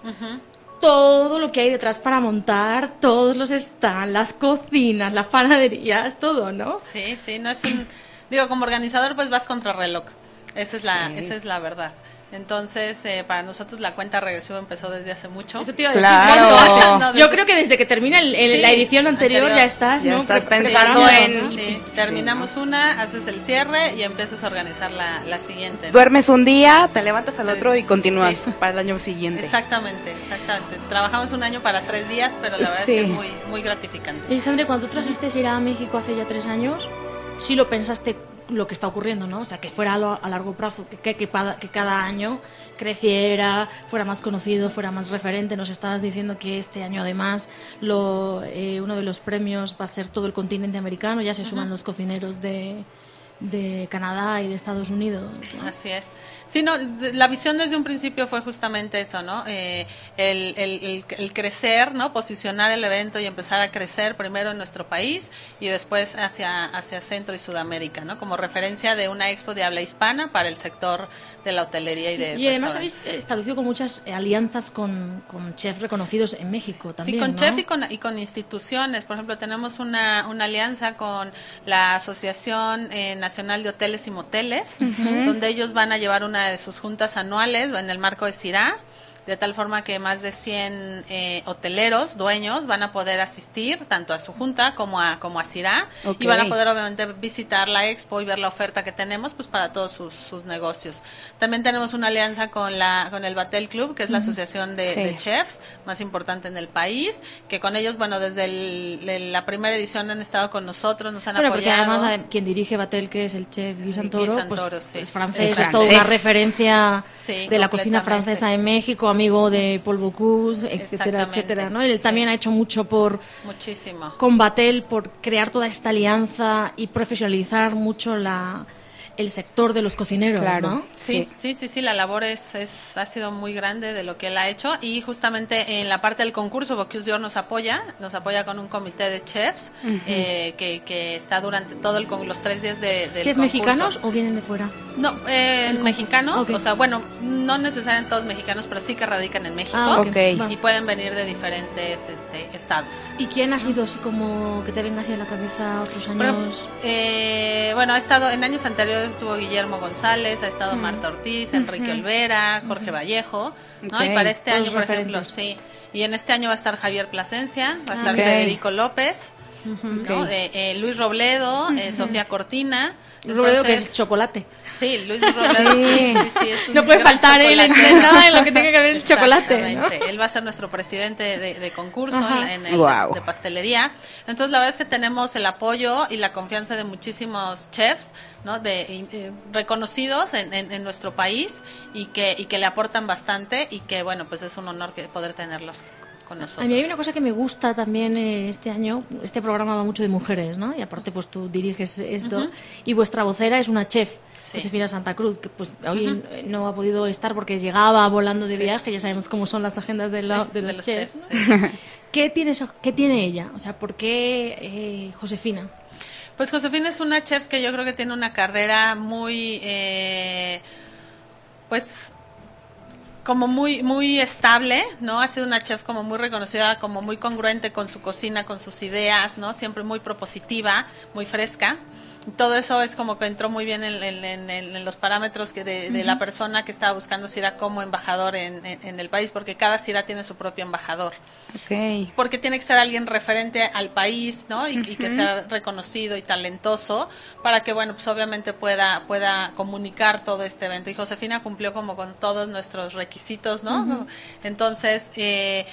todo lo que hay detrás para montar, todos los stands, las cocinas, las panaderías, todo, ¿no? Sí, sí, no es un... Digo, como organizador pues vas contra reloj. Esa es la, esa es la verdad. Entonces, eh, para nosotros la cuenta regresiva empezó desde hace mucho. Eso te iba a decir, Claro. No, Yo desde- creo que desde que termina el- el- Sí, la edición anterior, anterior. ya estás, Ya ¿no? estás Pre- pensando preparando, en- ¿no? Sí, terminamos una, haces el cierre y empiezas a organizar la, la siguiente. ¿no? Duermes un día, te levantas al otro y Sí. continúas para el año siguiente. Exactamente, exactamente. Trabajamos un año para tres días, pero la verdad Sí. es que es muy, muy gratificante. Oye, Sandra, cuando tú trajiste ir a México hace ya tres años, sí lo pensaste lo que está ocurriendo, ¿no? O sea, que fuera a, lo- a largo plazo, que, que, que cada- que cada año creciera, fuera más conocido, fuera más referente. Nos estabas diciendo que este año, además, lo, eh, uno de los premios va a ser todo el continente americano. Ya se suman los cocineros de, de Canadá y de Estados Unidos. ¿no? Así es. Sí, no, la visión desde un principio fue justamente eso, ¿no? Eh, el, el- el- el crecer, ¿no? Posicionar el evento y empezar a crecer primero en nuestro país y después hacia, hacia Centro y Sudamérica, ¿no? Como referencia de una expo de habla hispana para el sector de la hotelería y de Y además habéis establecido con muchas alianzas con, con chefs reconocidos en México también. Sí, con ¿no? chef y con, y con instituciones. Por ejemplo, tenemos una, una alianza con la Asociación eh, Nacional de Hoteles y Moteles, donde ellos van a llevar una de sus juntas anuales en el marco de CIRA. De tal forma que más de 100 eh, hoteleros, dueños, van a poder asistir tanto a su junta como a, como a CIRA. Y van a poder obviamente visitar la expo y ver la oferta que tenemos pues para todos sus, sus negocios. También tenemos una alianza con la con el Batel Club, que es la asociación de, Sí. de chefs más importante en el país, que con ellos, bueno, desde el- el- la primera edición han estado con nosotros, nos han Bueno, porque apoyado. además eh, quien dirige Batel, que es el chef Guy Santoro, Guy Santoro, pues, sí. es francés, Es es, toda una referencia Sí, de la cocina francesa en México, amigo de Paul Bocuse, etcétera, etcétera. ¿no? Él sí. también ha hecho mucho por Muchísimo. con Batel, por crear toda esta alianza y profesionalizar mucho la el sector de los cocineros, Claro. ¿no? Sí, sí, sí, sí, la labor es, es, ha sido muy grande de lo que él ha hecho y justamente en la parte del concurso Bocuse d'Or nos apoya, nos apoya con un comité de chefs eh, que, que está durante todo el, con los tres días de, del ¿Chefs concurso. mexicanos o vienen de fuera? No, eh, mexicanos, o sea, bueno, no necesariamente todos mexicanos, pero sí que radican en México Ah, y pueden venir de diferentes este, estados. ¿Y quién ha sido así como que te venga así a la cabeza otros años? eh, bueno, ha estado en años anteriores estuvo Guillermo González, ha estado Marta Ortiz, Enrique Olvera, Jorge Vallejo, ¿no? Y para este todos año, por ejemplo, sí. Y en este año va a estar Javier Plasencia, va a estar. Federico López, ¿no? Eh, eh, Luis Robledo, eh, Sofía Cortina. Robledo, que es chocolate. Sí, Luis Robledo, sí, sí, sí, es un No puede faltar él en nada lo que tenga que ver el chocolate. Él va a ser nuestro presidente de, de concurso en el de pastelería. Entonces, la verdad es que tenemos el apoyo y la confianza de muchísimos chefs, ¿no? De eh, reconocidos en, en- en nuestro país y que y que le aportan bastante y que bueno, pues es un honor que poder tenerlos con nosotros. A mí hay una cosa que me gusta también eh, este año. Este programa va mucho de mujeres, ¿no? Y aparte, pues tú diriges esto. Y vuestra vocera es una chef, Sí. Josefina Santa Cruz, que pues hoy no ha podido estar porque llegaba volando de Sí. viaje. Ya sabemos cómo son las agendas de, la- Sí, de de los, chefs. chefs, sí. ¿Qué, tiene, eso- ¿Qué tiene ella? O sea, ¿por qué eh, Josefina? Pues Josefina es una chef que yo creo que tiene una carrera muy, eh, pues, como muy muy estable, ¿no? Ha sido una chef como muy reconocida, como muy congruente con su cocina, con sus ideas, ¿no? Siempre muy propositiva, muy fresca. Todo eso es como que entró muy bien en, en- en- en los parámetros que de, de la persona que estaba buscando Cira como embajador en, el país, porque cada Cira tiene su propio embajador. Ok. Porque tiene que ser alguien referente al país, ¿no? Y, y que sea reconocido y talentoso para que, bueno, pues obviamente pueda, pueda comunicar todo este evento. Y Josefina cumplió como con todos nuestros requisitos, ¿no? Entonces, eh,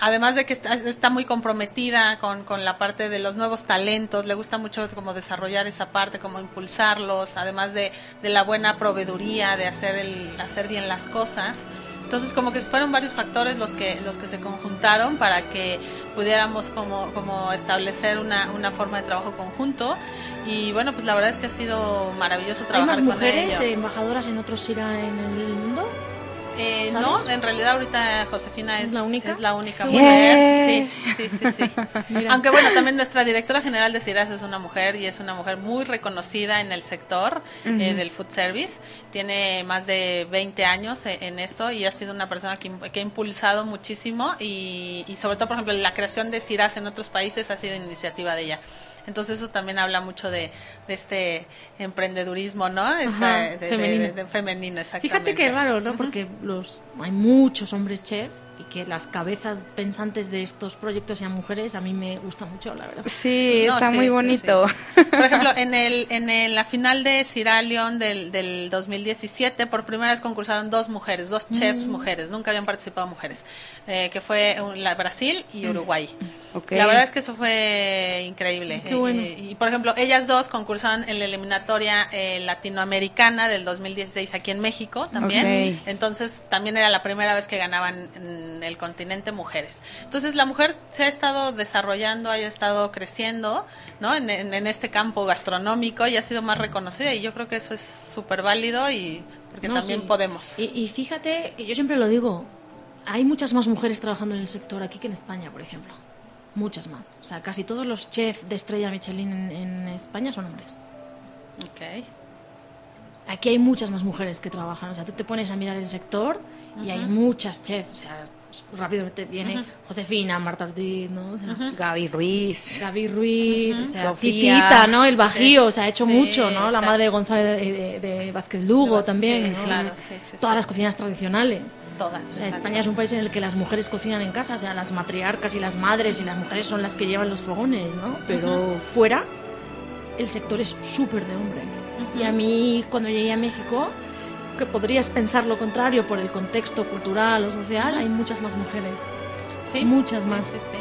además de que está, está muy comprometida con, con la parte de los nuevos talentos, le gusta mucho como desarrollar esa parte, como impulsarlos, además de, de la buena proveeduría, de hacer, el, hacer bien las cosas. Entonces como que fueron varios factores los que los que se conjuntaron para que pudiéramos como, como establecer una, una forma de trabajo conjunto y bueno pues la verdad es que ha sido maravilloso ¿Hay trabajar más con mujeres ella. eh, embajadoras en otros SIRA en el mundo? Eh, no, en realidad ahorita Josefina es, ¿Es la única? es la única mujer. Sí, sí, sí, sí. Aunque bueno, también nuestra directora general de CIRAS es una mujer y es una mujer muy reconocida en el sector eh, del food service. Tiene más de 20 años eh, en esto y ha sido una persona que, que ha impulsado muchísimo y, y sobre todo, por ejemplo, la creación de CIRAS en otros países ha sido iniciativa de ella. Entonces eso también habla mucho de, de este emprendedurismo, ¿no? Ajá, de, femenino. de- de femenino, exactamente. Fíjate que raro, ¿no? Porque los hay muchos hombres chef que las cabezas pensantes de estos proyectos sean mujeres, a mí me gusta mucho, la verdad. Sí, No, está sí, muy sí, bonito. sí. Por ejemplo, en el en el- la final de Cira León del, del 2017, por primera vez concursaron dos mujeres, dos chefs Mm. mujeres, nunca habían participado mujeres, eh, que fue la Brasil y Mm. Uruguay. La verdad es que eso fue increíble. Qué bueno. Eh, y por ejemplo, ellas dos concursaron en la eliminatoria eh, latinoamericana del 2016 aquí en México también. Entonces también era la primera vez que ganaban en el continente mujeres. Entonces la mujer se ha estado desarrollando, ha estado creciendo, ¿no? En, en- en este campo gastronómico y ha sido más reconocida y yo creo que eso es súper válido y porque No, también sí. podemos. Y, y fíjate que yo siempre lo digo, hay muchas más mujeres trabajando en el sector aquí que en España, por ejemplo. Muchas más. O sea, casi todos los chefs de estrella Michelin en, en España son hombres. Ok. Aquí hay muchas más mujeres que trabajan. O sea, tú te pones a mirar el sector y hay muchas chefs. O sea, rápidamente viene Josefina, Marta Ortiz, ¿no? O sea, Gaby Ruiz. Gaby Ruiz, o sea, Sofía. Titita, ¿no? El Bajío, Sí, o sea, ha hecho sí, mucho, ¿no? La madre de González de, de- de Vázquez Lugo Vázquez, también, sí, ¿no? claro, sí, sí, Todas las cocinas tradicionales. Todas. O sea, exacto. España es un país en el que las mujeres cocinan en casa, o sea, las matriarcas y las madres y las mujeres son las que llevan los fogones, ¿no? Pero fuera, el sector es súper de hombres. Y a mí, cuando llegué a México, que podrías pensar lo contrario por el contexto cultural o social, hay muchas más mujeres. Sí, Muchas sí, más. Sí, sí.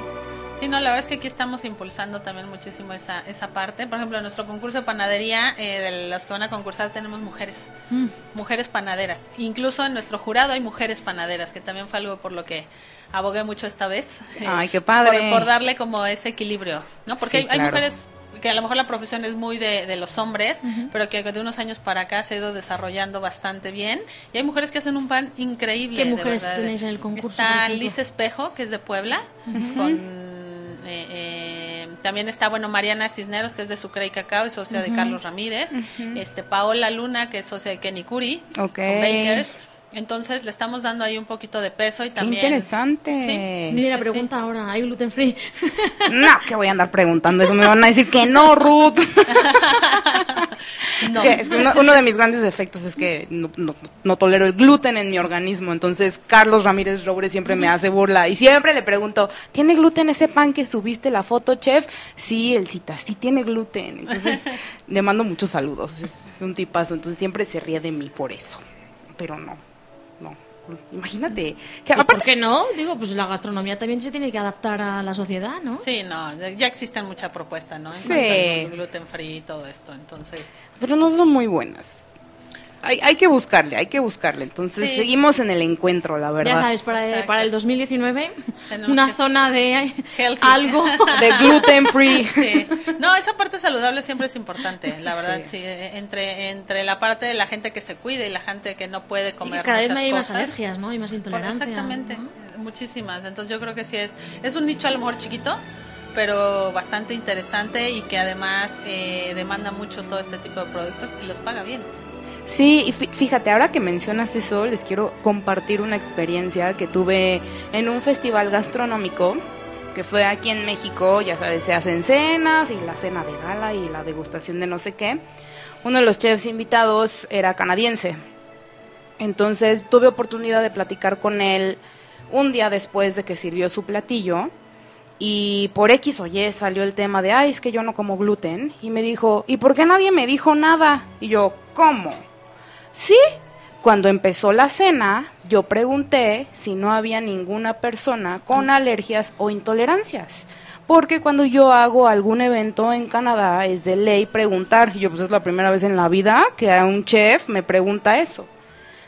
Sí, no, la verdad es que aquí estamos impulsando también muchísimo esa, esa parte. Por ejemplo, en nuestro concurso de panadería, eh, de los que van a concursar, tenemos mujeres, Mm. mujeres panaderas. Incluso en nuestro jurado hay mujeres panaderas, que también fue algo por lo que abogué mucho esta vez. Ay, qué padre. Por, por darle como ese equilibrio, ¿no? Porque Sí, hay, hay claro. mujeres que a lo mejor la profesión es muy de, de los hombres, pero que de unos años para acá se ha ido desarrollando bastante bien. Y hay mujeres que hacen un pan increíble. ¿Qué de mujeres tenéis en el concurso, Está? Liz Espejo, que es de Puebla, con... eh, eh, también está, bueno, Mariana Cisneros, que es de Sucre y Cacao y socia de Carlos Ramírez. este Paola Luna, que es socia de Kenny Curry, Ok. con Bakers. Entonces le estamos dando ahí un poquito de peso y Qué también... interesante. Sí, sí, Mira, sí, pregunta ahora, ¿hay gluten free? No, que voy a andar preguntando eso. Me van a decir que no, Ruth. No. Es que, es que uno, uno de mis grandes defectos es que no, no- no tolero el gluten en mi organismo. Entonces, Carlos Ramírez Robre siempre me hace burla. Y siempre le pregunto, ¿tiene gluten ese pan que subiste la foto, chef? Sí, el cita, sí tiene gluten. Entonces, le mando muchos saludos. Es, es un tipazo. Entonces, siempre se ríe de mí por eso. Pero no. Imagínate. Que Pues, ¿Por aparte, qué no? Digo, pues la gastronomía también se tiene que adaptar a la sociedad, ¿no? Sí, no, ya existen mucha propuesta, ¿no? En Sí. gluten free y todo esto, entonces... pero no son muy buenas. Hay, hay que buscarle, hay que buscarle. Entonces, Sí. seguimos en el encuentro, la verdad. Ya sabes, para, para el 2019, Tenemos una zona de Healthy. algo. De gluten free. Sí. No, esa parte saludable siempre es importante, la verdad, sí. Entre, entre la parte de la gente que se cuide y la gente que no puede Y comer cada vez muchas hay más cosas. alergias, ¿no? Hay más Por- intolerancia. exactamente, ¿no? muchísimas. Entonces yo creo que sí es, es un nicho a lo mejor chiquito, pero bastante interesante y que además eh, demanda mucho todo este tipo de productos y los paga bien. Sí, y fí- fíjate, ahora que mencionas eso, les quiero compartir una experiencia que tuve en un festival gastronómico que fue aquí en México, ya sabes, se hacen cenas y la cena de gala y la degustación de no sé qué. Uno de los chefs invitados era canadiense. Entonces tuve oportunidad de platicar con él un día después de que sirvió su platillo y por X o Y salió el tema de, ay, es que yo no como gluten. Y me dijo, ¿y por qué nadie me dijo nada? Y yo, ¿cómo? Sí, cuando empezó la cena, yo pregunté si no había ninguna persona con alergias o intolerancias. Porque cuando yo hago algún evento en Canadá es de ley preguntar. Y yo, pues es la primera vez en la vida que a un chef me pregunta eso.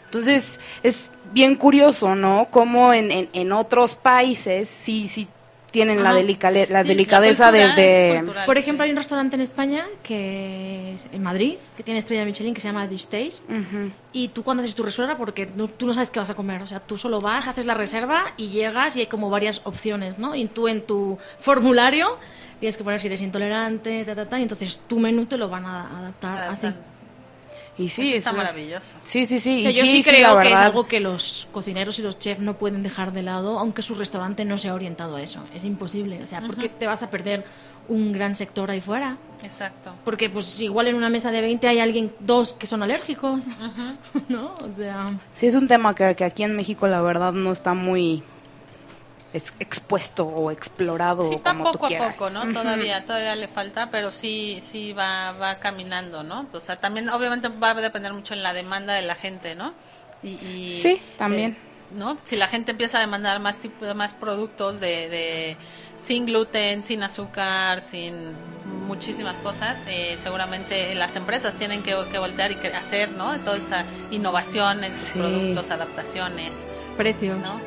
Entonces, es bien curioso, ¿no? Como en, en, en otros países sí, sí tienen la, delicale- la Sí, delicadeza de... cultural, Por sí. ejemplo, hay un restaurante en España que en Madrid que tiene estrella Michelin que se llama Dish Taste Ujú. y tú cuando haces tu reserva porque no- tú no sabes qué vas a comer, o sea, tú solo vas, haces la reserva y llegas y hay como varias opciones, ¿no? Y tú en tu formulario tienes que poner si eres intolerante, ta, ta, ta, y entonces tu menú te lo van a adaptar así. Y sí, Eso está eso es- maravilloso. Sí, sí, sí. Y yo sí, sí, sí, creo la que es algo que los cocineros y los chefs no pueden dejar de lado, aunque su restaurante no sea orientado a eso. Es imposible. O sea, porque te vas a perder un gran sector ahí fuera. Exacto. Porque pues igual en una mesa de 20 hay alguien, dos que son alérgicos, ¿no? O sea... Sí, es un tema que, que aquí en México la verdad no está muy ex- expuesto o explorado Sí, como tú poco a quieras. poco, ¿no? Todavía, todavía le falta, pero sí, sí va, va caminando, ¿no? O sea, también obviamente va a depender mucho en la demanda de la gente, ¿no? Y, y, Sí, también. eh, ¿No? Si la gente empieza a demandar más tipo, más productos de, de sin gluten, sin azúcar, sin muchísimas cosas, eh, seguramente las empresas tienen que, que voltear y que hacer, ¿no? Toda esta innovación en sus Sí. productos, adaptaciones, Precio. ¿no?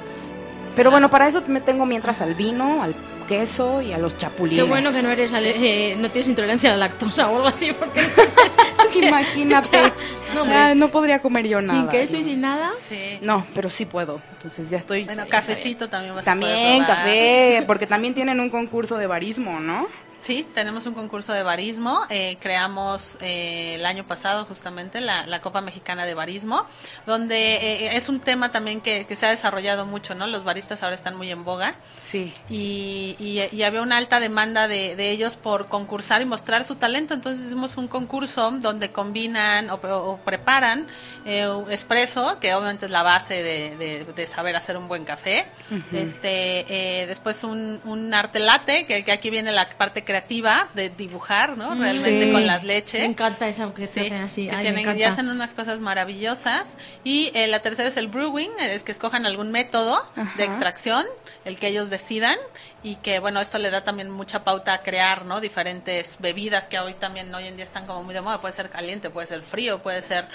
Pero bueno, para eso me tengo mientras al vino, al queso y a los chapulines. Qué bueno que no eres eh, no tienes intolerancia a la lactosa o algo así, porque Imagínate. No. Ah, no podría comer yo nada. sin queso y ¿no? sin nada. Sí. No, pero sí puedo. Entonces ya estoy. Bueno, cafecito también vas a poder También café, porque también tienen un concurso de barismo, ¿no? Sí, tenemos un concurso de barismo. eh, creamos eh, el año pasado justamente la, la Copa Mexicana de Barismo, donde eh, es un tema también que, que se ha desarrollado mucho, ¿no? Los baristas ahora están muy en boga Sí. y, y- y había una alta demanda de, de ellos por concursar y mostrar su talento. Entonces hicimos un concurso donde combinan o, o preparan eh, un espresso, que obviamente es la base de, de- de saber hacer un buen café. Este eh, Después un, un arte latte, que, que aquí viene la parte creativa de dibujar, ¿no? Realmente Sí. con las leches. Me encanta eso que Sí, así. que Ay, tienen- me encanta. y hacen unas cosas maravillosas. Y eh, la tercera es el brewing, es que escojan algún método Ajá. de extracción, el que ellos decidan, y que bueno, esto le da también mucha pauta a crear, ¿no? Diferentes bebidas que hoy también, hoy en día están como muy de moda, puede ser caliente, puede ser frío, puede ser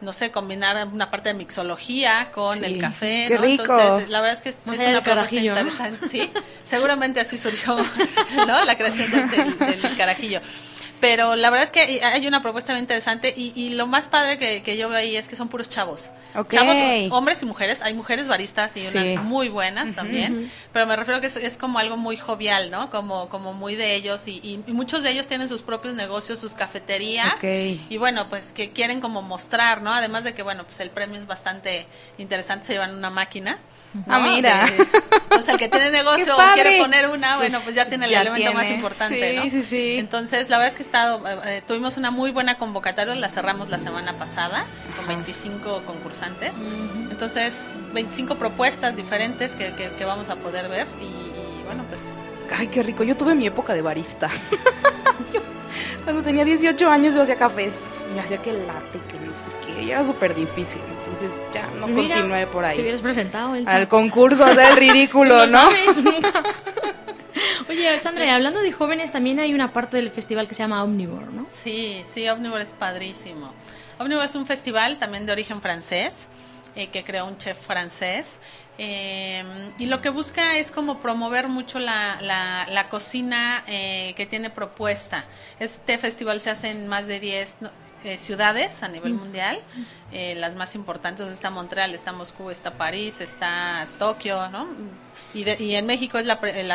no sé, combinar una parte de mixología con Sí. el café, ¿no? rico. Entonces, la verdad es que es, una propuesta interesante, sí. Seguramente así surgió, ¿no? La creación del, del- del carajillo. Pero la verdad es que hay una propuesta muy interesante y, y lo más padre que, que yo veo ahí es que son puros chavos. Ok. Chavos, hombres y mujeres. Hay mujeres baristas y Sí. unas muy buenas también. Pero me refiero que es, es como algo muy jovial, ¿no? Como, como muy de ellos y, y- y muchos de ellos tienen sus propios negocios, sus cafeterías. Ok. Y bueno, pues que quieren como mostrar, ¿no? Además de que, bueno, pues el premio es bastante interesante, se llevan una máquina. ¿No? Ah, mira. De- pues el que tiene negocio ¡Qué o quiere poner una, bueno, pues ya tiene el ya elemento más importante, Sí, ¿no? sí, sí. Entonces, la verdad es que he estado, eh, eh, tuvimos una muy buena convocatoria, la cerramos la semana pasada con 25 concursantes. Entonces, 25 propuestas diferentes que, que- que vamos a poder ver y, y, bueno, pues Ay, qué rico. Yo tuve mi época de barista. Yo, cuando tenía 18 años yo hacía cafés. Y hacía que latte, que no sé qué. Y era súper difícil. Entonces ya no Mira, continué por Te ahí. hubieras presentado, Elsa. Al concurso, o sea, el ridículo, No ¿no? sabes nunca. Oye, Sandra, y hablando de jóvenes, también hay una parte del festival que se llama Omnivore, ¿no? Sí, sí, Omnivore es padrísimo. Omnivore es un festival también de origen francés, eh, que creó un chef francés. Eh, y lo que busca es como promover mucho la, la, la cocina eh, que tiene propuesta. Este festival se hace en más de 10 no, eh, ciudades a nivel mundial. Eh, las más importantes está Montreal, está Moscú, está París, está Tokio, ¿no? Y, de- y en México es la-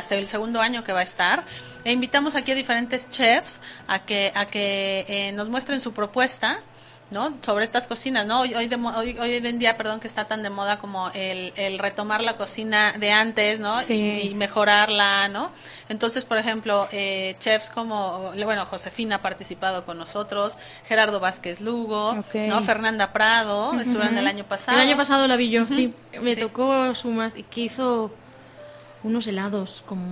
el segundo año que va a estar. E invitamos aquí a diferentes chefs a que, a que eh, nos muestren su propuesta ¿no? Sobre estas cocinas, ¿no? Hoy, hoy, de hoy, hoy en día, perdón, que está tan de moda como el, el retomar la cocina de antes, ¿no? Sí. Y, y mejorarla, ¿no? Entonces, por ejemplo, eh, chefs como, bueno, Josefina ha participado con nosotros, Gerardo Vázquez Lugo. ¿no? Fernanda Prado, estuvieron el año pasado. El año pasado la vi yo, sí. Me Sí. tocó su más que hizo unos helados como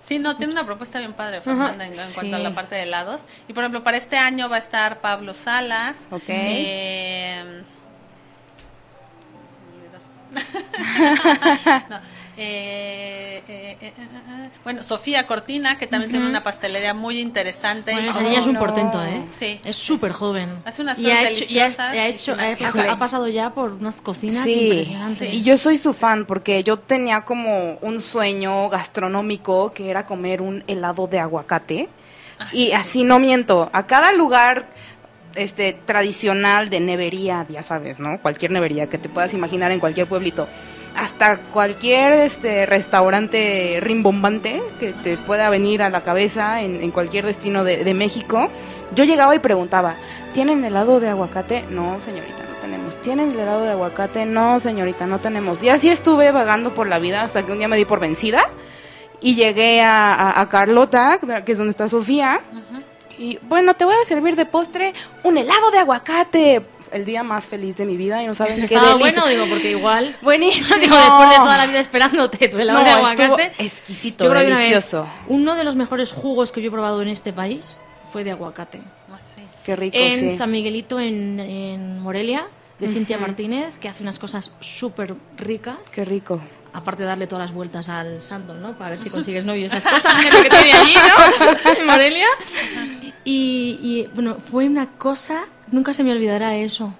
sí. No, tiene una propuesta bien padre, Fernanda, en, en sí. cuanto a la parte de helados. Y por ejemplo, para este año va a estar Pablo Salas. Ok. eh, no, eh, eh, eh, bueno, Sofía Cortina, que también tiene una pastelería muy interesante. Bueno, esa niña es un no. portento, ¿eh? Sí, Es sí, súper joven. Hace unas cosas ha hecho, y ha- deliciosas y ha, y hecho, ha, pasado ya por unas cocinas Sí, impresionantes. y yo soy su fan porque yo tenía como un sueño gastronómico que era comer un helado de aguacate. Y así no miento, a cada lugar este tradicional de nevería, ya sabes, ¿no? Cualquier nevería que te puedas imaginar en cualquier pueblito, hasta cualquier este restaurante rimbombante que te pueda venir a la cabeza en, en cualquier destino de, de México, yo llegaba y preguntaba, ¿tienen helado de aguacate? No, señorita, no tenemos. ¿Tienen el helado de aguacate? No, señorita, no tenemos. Y así estuve vagando por la vida hasta que un día me di por vencida y llegué a, a- a Carlota, que es donde está Sofía. Y bueno, te voy a servir de postre un helado de aguacate. El día más feliz de mi vida y no saben qué Estaba delicia. bueno, digo, porque igual. Buenísimo. Digo, después de toda la vida esperándote tu helado No, de aguacate. exquisito, Yo creo que una vez, delicioso. uno de los mejores jugos que yo he probado en este país fue de aguacate. no sé. Qué rico, en sí. San Miguelito, en, en Morelia, de Cintia Martínez, que hace unas cosas súper ricas. Qué rico. Aparte de darle todas las vueltas al santo, ¿no? Para ver si consigues novio y esas cosas, que tiene allí, ¿no? En Morelia. Y, y, bueno, fue una cosa, nunca se me olvidará eso.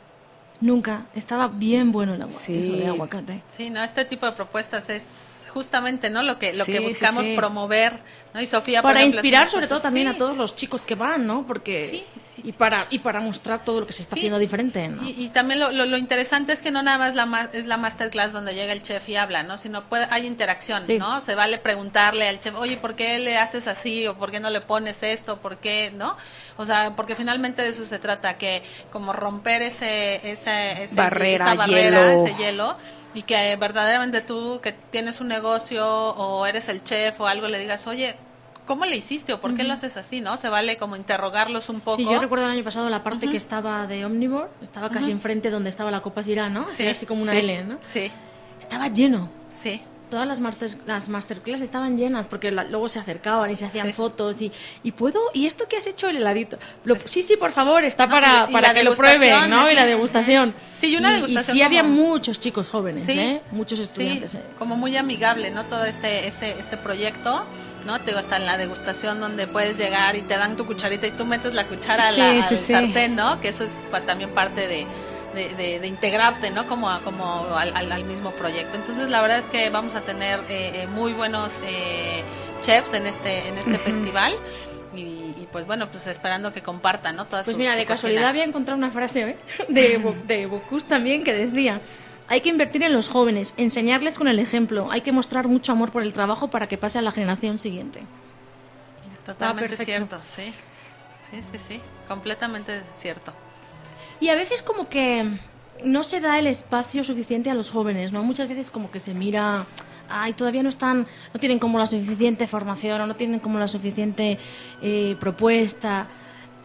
Nunca. Estaba bien bueno el agua, Sí. eso de aguacate. Sí, no, este tipo de propuestas es justamente, ¿no? Lo que lo Sí, que buscamos sí. promover, ¿no? Y Sofía por Para ejemplo, hace inspirar unas sobre todo también a todos los chicos que van, ¿no? Porque Sí. y para y para mostrar todo lo que se está haciendo diferente, ¿no? Y, y también lo, lo, lo interesante es que no nada más la ma- es la masterclass donde llega el chef y habla, ¿no? Sino puede, hay interacción. ¿no? Se vale preguntarle al chef, oye, ¿por qué le haces así? ¿O por qué no le pones esto? ¿Por qué? ¿No? O sea, porque finalmente de eso se trata, que como romper ese, ese, ese- Barrera, esa barrera, hielo. ese hielo, y que verdaderamente tú que tienes un negocio o eres el chef o algo le digas, oye, ¿cómo le hiciste o por qué lo haces así? ¿No? Se vale como interrogarlos un poco. Sí, yo recuerdo el año pasado la parte que estaba de Omnivore, estaba casi enfrente donde estaba la Copa Sirá, ¿no? Sí, Era así como una sí, L, ¿no? Sí, Estaba lleno. sí. Todas las, martes- las masterclass estaban llenas porque la- luego se acercaban y se hacían Sí. fotos y, y puedo y esto que has hecho el heladito Lo- sí sí por favor está para, y- y para la que lo prueben no y sí. la degustación Sí, y una degustación y sí había como- muchos chicos jóvenes Sí. ¿eh? muchos estudiantes Sí, ¿eh? como muy amigable, ¿no? Todo este, este, este proyecto, ¿no? Te digo, hasta en la degustación donde puedes llegar y te dan tu cucharita y tú metes la cuchara a la- Sí, sí, al sí. sartén, ¿no? Que eso es también parte de, de, de- de integrarte, ¿no? Como, a- como al, al- al mismo proyecto. Entonces, la verdad es que vamos a tener eh, eh, muy buenos eh, chefs en este, en este festival. Y, y, pues bueno, pues esperando que compartan, ¿no? Todas Pues mira, de casualidad cocina. había encontrado una frase ¿eh? de, de Bocuse también que decía, hay que invertir en los jóvenes, enseñarles con el ejemplo, hay que mostrar mucho amor por el trabajo para que pase a la generación siguiente. Totalmente perfecto. cierto, sí. Sí, sí, sí. Completamente cierto. Y a veces como que no se da el espacio suficiente a los jóvenes, ¿no? Muchas veces como que se mira, ay, todavía no están, no tienen como la suficiente formación o no tienen como la suficiente eh, propuesta.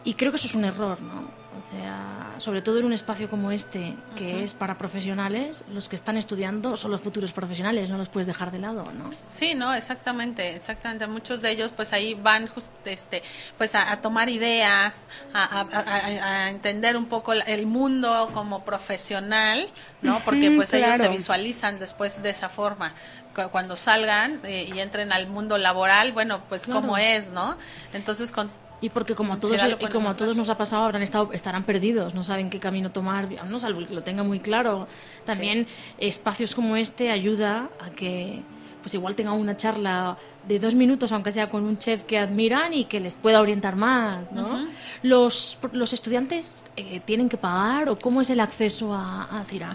Y creo que eso es un error, ¿no? O sea, sobre todo en un espacio como este, que es para profesionales, los que están estudiando son los futuros profesionales, no los puedes dejar de lado, ¿no? Sí, no, exactamente, exactamente. Muchos de ellos, pues ahí van, just- este, pues a, a tomar ideas, a, a- entender un poco el mundo como profesional, ¿no? Porque pues ellos se visualizan después de esa forma. Cu- Cuando salgan eh, y entren al mundo laboral, bueno, pues Claro. cómo es, ¿no? Entonces, con, Y porque como a todos, lo y como a todos nos ha pasado, habrán estado, estarán perdidos, no saben qué camino tomar, no salvo que lo tenga muy claro. También espacios como este ayuda a que pues igual tengan una charla de dos minutos, aunque sea con un chef que admiran y que les pueda orientar más, ¿no? los, los estudiantes eh, tienen que pagar o cómo es el acceso a, a CIRA?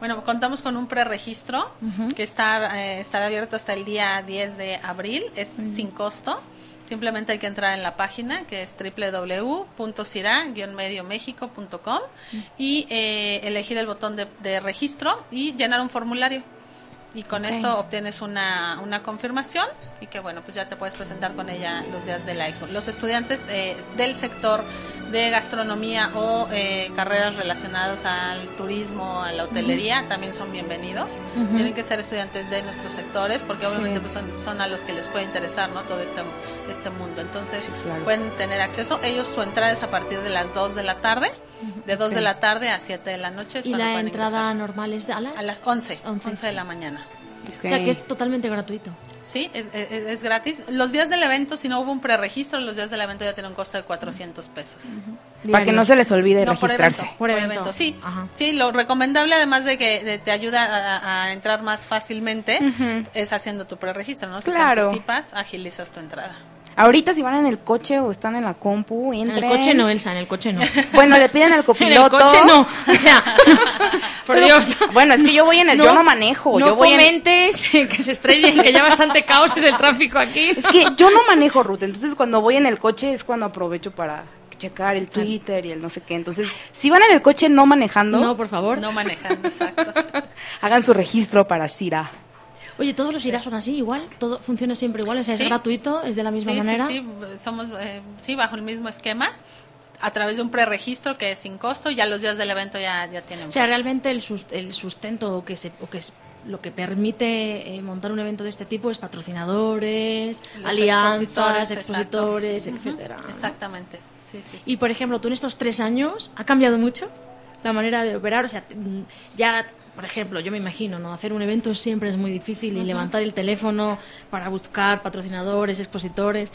Bueno, contamos con un preregistro que está eh, estará abierto hasta el día 10 de abril, es sin costo. Simplemente hay que entrar en la página que es www.cira-mediomexico.com y eh, elegir el botón de, de registro y llenar un formulario. Y con esto obtienes una, una confirmación y que bueno, pues ya te puedes presentar con ella los días de la expo. Los estudiantes eh, del sector de gastronomía o eh, carreras relacionadas al turismo, a la hotelería, también son bienvenidos. Tienen que ser estudiantes de nuestros sectores porque obviamente pues, son, son a los que les puede interesar ¿no? todo este, este mundo. Entonces Sí, claro. pueden tener acceso. Ellos su entrada es a partir de las 2 de la tarde, de 2 de la tarde a 7 de la noche. es Y la entrada ingresar. normal es de a las... A las 11, 11. 11 de la mañana. O sea que es totalmente gratuito. Sí, es, es- es gratis. Los días del evento, si no hubo un preregistro, los días del evento ya tienen un costo de 400 pesos. Para que no se les olvide No, por registrarse. evento, Por por evento. evento, sí. Ajá. Sí, lo recomendable, además de que de- te ayuda a, a entrar más fácilmente, es haciendo tu preregistro, ¿no? Si Claro. te anticipas, agilizas tu entrada. Ahorita si van en el coche o están en la compu, En entren. el coche no, Elsa, en el coche no. Bueno, le piden al En el copiloto. coche no, o sea, por Pero, Dios. Bueno, es que yo voy en el, yo no manejo, No yo voy en, que se estrellen, que ya bastante caos es el tráfico aquí. es que yo no manejo ruta, entonces cuando voy en el coche es cuando aprovecho para checar el Twitter y el no sé qué. Entonces, si van en el coche no manejando, No, por favor. No manejando, exacto. hagan su registro para Sira. Oye, todos los irás son así, igual, todo funciona siempre igual, o sea, Sí. es gratuito, es de la misma sí, manera. Sí, sí, somos, eh, sí, bajo el mismo esquema, a través de un preregistro que es sin costo, ya los días del evento ya, ya tienen O sea, costo. realmente el, sus- el sustento o que se, o que es lo que permite eh, montar un evento de este tipo es patrocinadores, Los alianzas, expositores, expositores, etcétera. Exactamente. Sí, sí, sí. Y por ejemplo, tú en estos tres años, ¿ha cambiado mucho la manera de operar? O sea, mm, ya, por ejemplo, yo me imagino, ¿no? Hacer un evento siempre es muy difícil y levantar el teléfono para buscar patrocinadores, expositores.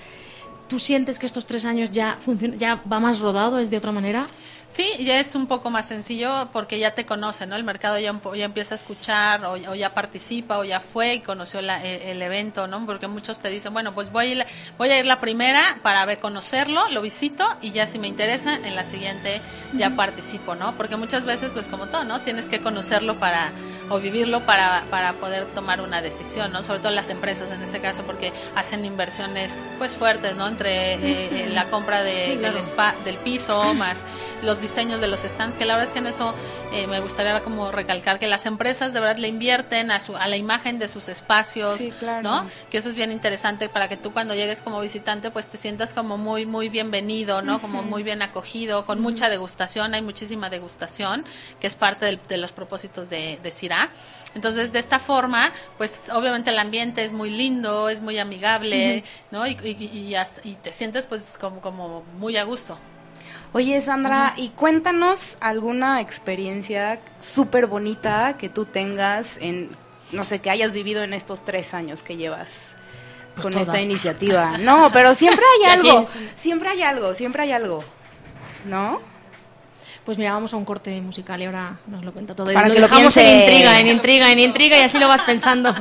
¿Tú sientes que estos tres años ya funciona, ya va más rodado, es de otra manera? Sí, ya es un poco más sencillo porque ya te conoce, ¿no? El mercado ya, ya empieza a escuchar o, ya participa o ya fue y conoció la- e- el, evento, ¿no? Porque muchos te dicen, bueno, pues voy a, ir, voy a ir la primera para ver, conocerlo, lo visito y ya si me interesa, en la siguiente ya participo, ¿no? Porque muchas veces, pues como todo, ¿no? Tienes que conocerlo para o vivirlo para, para poder tomar una decisión, ¿no? Sobre todo las empresas en este caso porque hacen inversiones pues fuertes, ¿no? Entre eh, la compra de, Sí, claro. del spa- del piso más los diseños de los stands, que la verdad es que en eso eh, me gustaría como recalcar que las empresas de verdad le invierten a, su, a la imagen de sus espacios, Sí, claro. ¿no? Que eso es bien interesante para que tú cuando llegues como visitante pues te sientas como muy, muy bienvenido, ¿no? Como muy bien acogido, con mucha degustación, hay muchísima degustación, que es parte del- de los propósitos de, de CIRA. Entonces, de esta forma, pues obviamente el ambiente es muy lindo, es muy amigable, ¿no? Y, y, y hasta- y te sientes pues como, como muy a gusto. Oye, Sandra, y cuéntanos alguna experiencia súper bonita que tú tengas en, no sé, que hayas vivido en estos tres años que llevas Pues con todas. esta iniciativa. No, pero siempre hay algo, siempre hay algo, siempre hay algo, ¿no? Pues mira, vamos a un corte musical y ahora nos lo cuenta todo. Y Para lo que lo dejamos en piense. intriga, en intriga, en intriga y así lo vas pensando.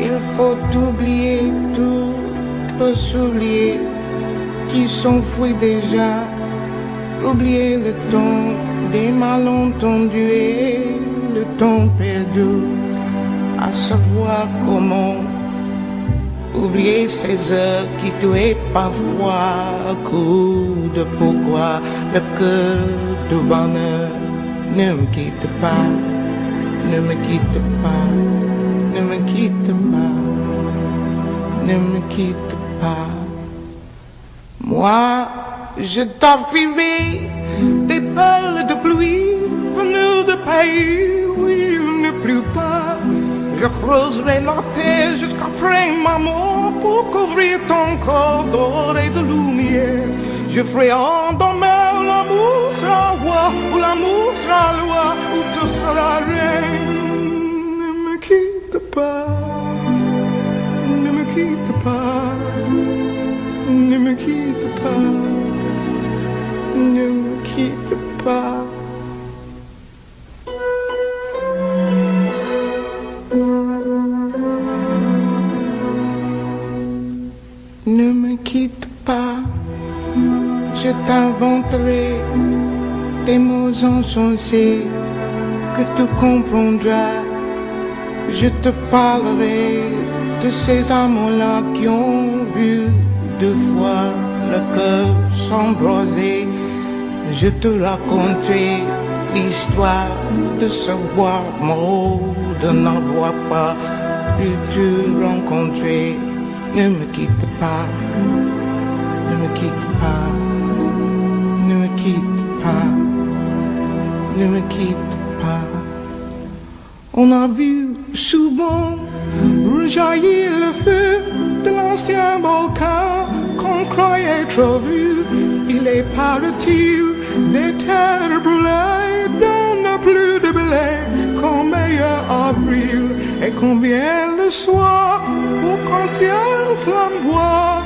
Il faut oublier tout, peut s'oublier qui s'enfuit déjà. Oublier le temps des malentendus et le temps perdu, à savoir comment. Oublier ces heures qui tuaient parfois, coup de pourquoi le cœur de bonheur ne me quitte pas. Ne me quitte pas, ne me quitte pas, ne me quitte pas. Moi, je t'enfuirai des perles de pluie venues de pays où il ne pleut pas. Je creuserai la jusqu'après ma mort pour couvrir ton corps d'or et de lumière. Je ferai en demain l'amour sera roi, où l'amour sera loi, où tu seras reine. Ne me quitte pas, ne me quitte pas, ne me quitte pas, ne me quitte pas. C'est que tu comprendras. Je te parlerai de ces amants-là qui ont vu deux fois le cœur s'embraser. Je te raconterai l'histoire de ce bois mort, de n'avoir pas pu te rencontrer. Ne me quitte pas, ne me quitte pas, ne me quitte pas. On a vu souvent rejaillir le feu de l'ancien volcan qu'on croyait trop vu. Il est parti des terres brûlées, dans n'a plus de blé qu'en meilleur avril? Et combien le soir, au quand ciel flamboie,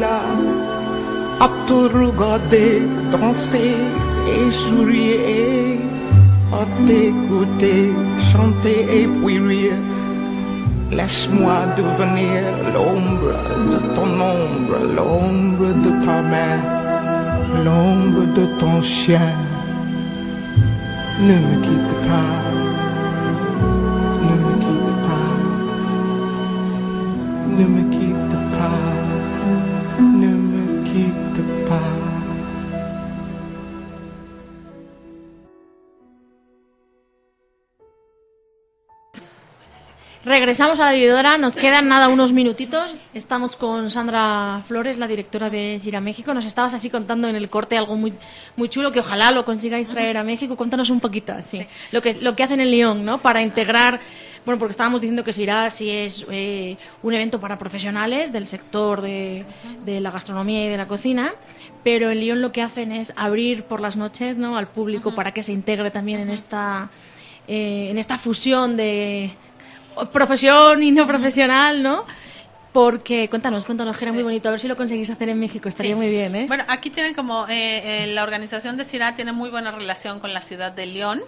là à te regarder danser et sourire, à t'écouter chanter et puis rire. Laisse-moi devenir l'ombre de ton ombre, l'ombre de ta main, l'ombre de ton chien. Ne me quitte pas, Regresamos a la vividora, nos quedan nada unos minutitos. Estamos con Sandra Flores, la directora de Sira México. Nos estabas así contando en el corte algo muy muy chulo que ojalá lo consigáis traer a México. Cuéntanos un poquito así, lo que lo que hacen en Lyon, ¿no? Para integrar, bueno, porque estábamos diciendo que Sira sí es eh, un evento para profesionales del sector de, de la gastronomía y de la cocina, pero en Lyon lo que hacen es abrir por las noches, ¿no? Al público para que se integre también en esta eh, en esta fusión de profesión y no profesional, ¿no? Porque, cuéntanos, cuéntanos, que era muy bonito. A ver si lo conseguís hacer en México, estaría Sí. muy bien, ¿eh? Bueno, aquí tienen como eh, eh, la organización de CIRA tiene muy buena relación con la ciudad de León.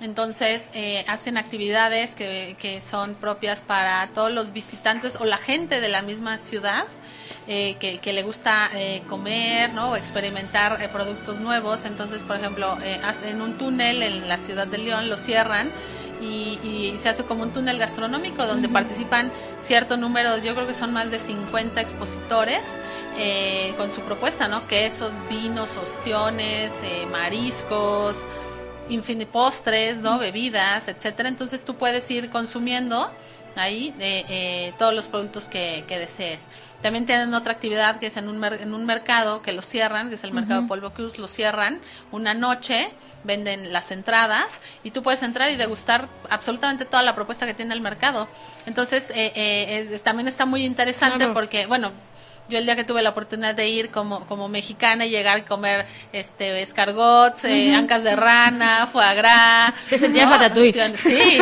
Entonces, eh, hacen actividades que, que son propias para todos los visitantes o la gente de la misma ciudad eh, que, que le gusta eh, comer ¿no? o experimentar eh, productos nuevos. Entonces, por ejemplo, eh, hacen un túnel en la ciudad de León, lo cierran y, y se hace como un túnel gastronómico donde participan cierto número, yo creo que son más de 50 expositores eh, con su propuesta, ¿no? Quesos, vinos, ostiones, eh, mariscos, infini postres, ¿no? Bebidas, etcétera. Entonces tú puedes ir consumiendo ahí eh, eh, todos los productos que, que desees. También tienen otra actividad que es en un, mer- en un mercado que lo cierran, que es el mercado Polvo Cruz, lo cierran una noche, venden las entradas y tú puedes entrar y degustar absolutamente toda la propuesta que tiene el mercado. Entonces eh, eh, es- también está muy interesante Claro. porque, bueno, yo el día que tuve la oportunidad de ir como, como mexicana y llegar y comer este escargots, eh, ancas de rana, foie gras. Te sentías ratatouille. Cuestión- Sí.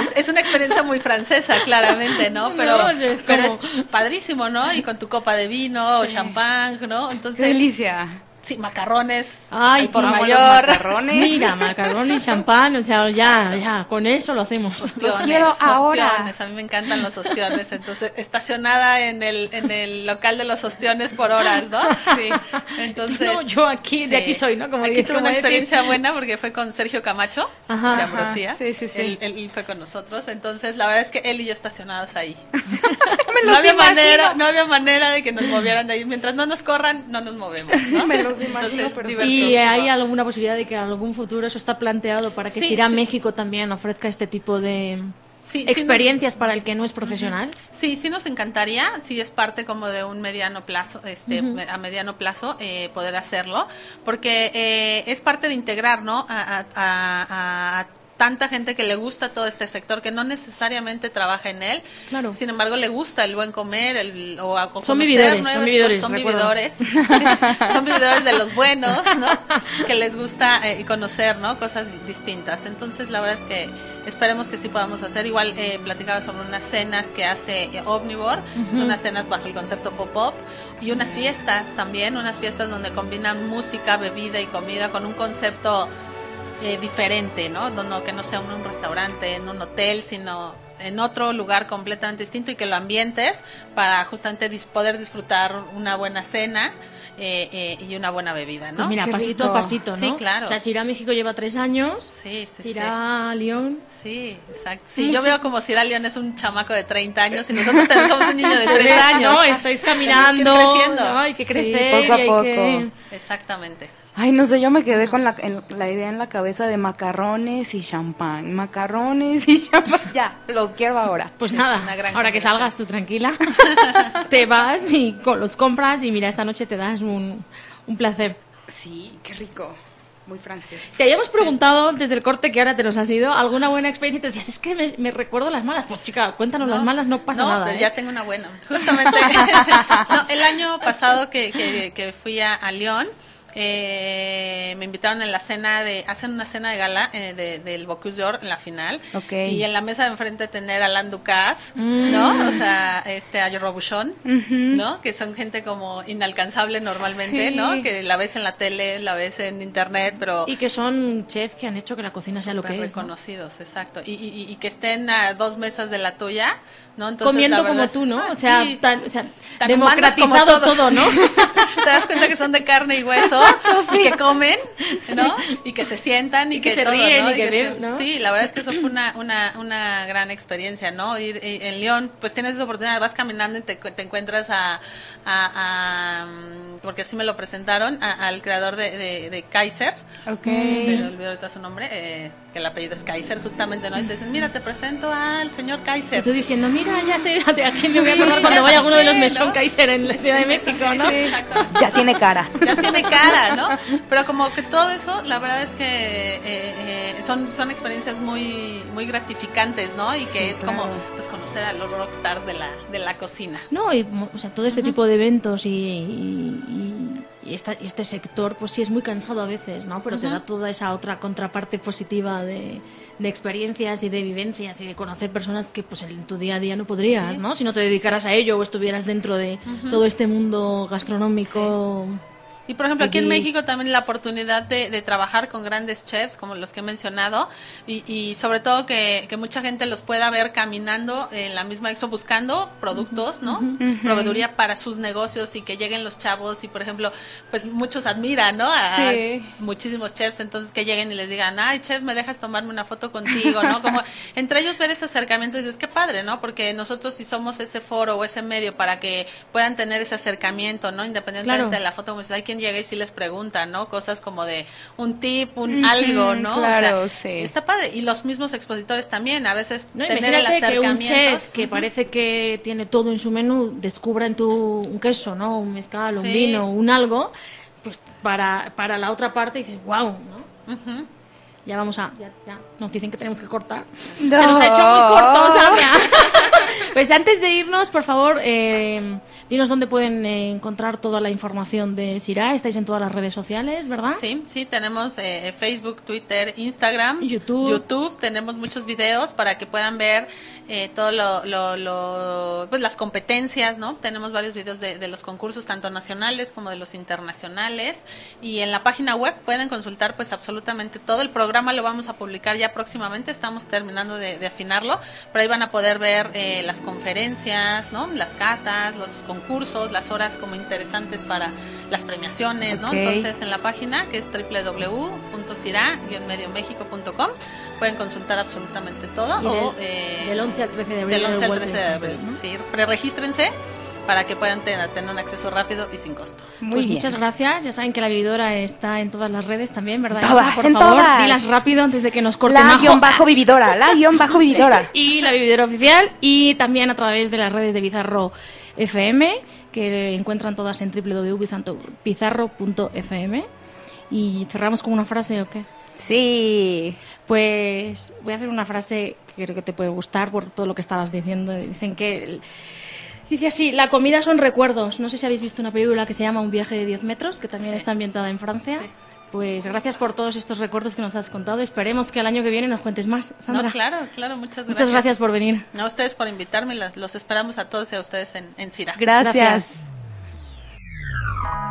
es, es una experiencia muy francesa, claramente, ¿no? Pero, No, es pero como- es padrísimo, ¿no? Y con tu copa de vino o champán, ¿no? Qué Entonces, delicia. Sí, macarrones Ay, por sí, los mayor. macarrones. Mira, macarrón y champán, o sea, ya, ya, con eso lo hacemos. Ostiones, quiero ahora. ostiones, a mí me encantan los ostiones, entonces estacionada en el en el local de los ostiones por horas, ¿no? Sí. Entonces, No, yo aquí, de aquí soy, ¿no? Como aquí tuve una decir. experiencia buena porque fue con Sergio Camacho Ajá, de ajá, Ambrosía. sí, sí, sí. Él, él fue con nosotros, entonces la verdad es que él y yo estacionados ahí. Me no los había imagino. manera, no había manera de que nos movieran de ahí. Mientras no nos corran, no nos movemos, ¿no? Me imagino Entonces. ¿Y hay alguna posibilidad de que en algún futuro eso está planteado para que Sí, Sira sí. México también ofrezca este tipo de Sí, sí, experiencias para el que no es profesional? Sí, sí nos encantaría, sí es parte como de un mediano plazo, este, me- a mediano plazo eh, poder hacerlo, porque eh, es parte de integrar, ¿no? A, a- a- a tanta gente que le gusta todo este sector, que no necesariamente trabaja en él, Claro. sin embargo le gusta el buen comer, el, o a Son conocer vividores, nuevas son vividores, son vividores, son vividores de los buenos, ¿no? Que les gusta eh, conocer, ¿no? Cosas distintas. Entonces, la verdad es que esperemos que sí podamos hacer. Igual eh, platicaba sobre unas cenas que hace eh, Omnivore, son unas cenas bajo el concepto pop-up y unas fiestas también, unas fiestas donde combinan música, bebida y comida con un concepto eh, diferente, ¿no? No, no, que no sea en un restaurante, en un hotel, sino en otro lugar completamente distinto y que lo ambientes para justamente dis- poder disfrutar una buena cena eh, eh, y una buena bebida, ¿no? Pues mira, Qué pasito rico. a pasito, ¿no? Sí, claro. O sea, si irá a México lleva tres años, Sí, sí, si sí. irá a Lyon... Sí, exacto. Sí, yo veo como Sierra León es un chamaco de 30 años y nosotros también somos un niño de 3 años. No, estáis caminando, que. ¿no? hay que Sí, crecer, poco a poco. que- Exactamente. Ay, no sé, yo me quedé con la, en- la idea en la cabeza de macarrones y champán. Macarrones y champán. Ya, los quiero ahora. Pues Sí, nada, es gran ahora que salgas tú tranquila, te vas y los compras y mira, esta noche te das un, un placer. Sí, qué rico. Muy francés. Te habíamos preguntado desde el corte que ahora te nos has ido, ¿alguna buena experiencia? Y te decías, es que me, me recuerdo las malas. Pues chica, cuéntanos las malas, no pasa no, nada. pues ¿eh? ya tengo una buena. Justamente, no, el año pasado que, que, que fui a, a León, eh, me invitaron en la cena de, hacen una cena de gala eh, de- del Bocuse d'Or en la final. Ok. Y en la mesa de enfrente tener a Alain Ducasse, Mm. ¿no? O sea, este, a Robuchon, ¿no? Que son gente como inalcanzable normalmente, Sí. ¿no? Que la ves en la tele, la ves en internet, pero Y que son chefs que han hecho que la cocina sea lo que es. ¿no? reconocidos, exacto. Y, y, y que estén a dos mesas de la tuya, ¿no? Entonces, Comiendo verdad como tú, ¿no? Ah, o sea, sí. tan- o sea, Tan como democratizado todo, ¿no? Te das cuenta que son de carne y hueso y que comen, ¿no? Y que se sientan y, Y que que, se todo, ríen ¿no? y que se- ven, ¿no? Sí, la verdad es que eso fue una, una, una gran experiencia, ¿no? Ir eh, en León, pues tienes esa oportunidad, vas caminando y te, te encuentras a, a- a, mm, porque así me lo presentaron, a- al creador de, de, de Kaiser. Ok. Este, me olvidé ahorita su nombre, eh, que el apellido es Kaiser, justamente, ¿no? Y te dicen, mira, te presento al señor Y Kaiser. tú diciendo, mira, ya sé a quién me voy a acordar Sí, cuando ya vaya a alguno de los Mesón ¿no? Kaiser en la Ciudad de México, sí, ¿no? Ya tiene cara. ya tiene cara, ¿no? Pero como que todo eso, la verdad es que eh, eh, son, son experiencias muy, muy gratificantes, ¿no? Y que Sí, es claro. como pues conocer a los rockstars de la, de la cocina. No, y, o sea, todo este tipo de eventos y, y- y esta- y este sector, pues sí es muy cansado a veces, ¿no? Pero te da toda esa otra contraparte positiva de, de experiencias y de vivencias y de conocer personas que pues en tu día a día no podrías, Sí. ¿no? Si no te dedicaras a ello o estuvieras dentro de todo este mundo gastronómico. Y por ejemplo, aquí en. México también la oportunidad de, de trabajar con grandes chefs, como los que he mencionado, y, y sobre todo que, que mucha gente los pueda ver caminando en la misma expo buscando productos, ¿no? Proveeduría para sus negocios y que lleguen los chavos y, por ejemplo, pues muchos admiran, ¿no? A, a Sí. muchísimos chefs, entonces que lleguen y les digan, ay, chef, me dejas tomarme una foto contigo, ¿no? Como entre ellos ver ese acercamiento y dices, qué padre, ¿no? Porque nosotros si somos ese foro o ese medio para que puedan tener ese acercamiento, ¿no? Independientemente Claro. de la foto, como dices, hay quien llega y sí les pregunta, ¿no? Cosas como de un tip, un algo, ¿no? claro, o sea, sí. Está padre. Y los mismos expositores también, a veces No, tener el imagínate que un acercamiento. chef que parece que tiene todo en su menú descubra en tu un queso, ¿no? Un mezcal, un Sí. vino, un algo, pues para, para la otra parte dices, wow, ¿no? Ujú. Ya vamos a. Ya, ya. Nos dicen que tenemos que cortar. No. Se nos ha hecho muy corto, Sandra. pues antes de irnos, por favor, eh, dinos dónde pueden encontrar toda la información de Sirá. Estáis en todas las redes sociales, ¿verdad? Sí, sí, tenemos eh, Facebook, Twitter, Instagram, YouTube. YouTube, tenemos muchos videos para que puedan ver eh, todo lo, lo, lo- pues las competencias, ¿no? Tenemos varios videos de, de los concursos, tanto nacionales como de los internacionales. Y en la página web pueden consultar pues absolutamente todo. El programa lo vamos a publicar ya próximamente, estamos terminando de, de afinarlo, pero ahí van a poder ver eh, las conferencias, ¿no? Las catas, los concursos, las horas como interesantes para las premiaciones, ¿no? Ok. Entonces en la página que es www.cira-mediomexico.com pueden consultar absolutamente todo. Y o, del, eh, del 11 al 13 de abril. del 11 en al el 13 de abril. ¿no? Sí, preregístrense para que puedan tener, tener un acceso rápido y sin costo. Muy pues bien. muchas gracias. Ya saben que la vividora está en todas las redes también, ¿verdad? Todas, por en favor, todas. dilas rápido antes de que nos corte La Majo. guion bajo vividora, la guion bajo vividora. y la vividora oficial y también a través de las redes de Bizarro FM que encuentran todas en www.bizarro.fm y cerramos con una frase o qué Sí. Pues voy a hacer una frase que creo que te puede gustar por todo lo que estabas diciendo. Dicen que... el- Dice así, la comida son recuerdos. No sé si habéis visto una película que se llama Un viaje de 10 metros, que también Sí. está ambientada en Francia. Sí. Pues gracias por todos estos recuerdos que nos has contado. Esperemos que el año que viene nos cuentes más, Sandra. No, claro, claro, muchas gracias. Muchas gracias por venir. No, a ustedes por invitarme, los esperamos a todos y a ustedes en, en Cira. Gracias. Gracias.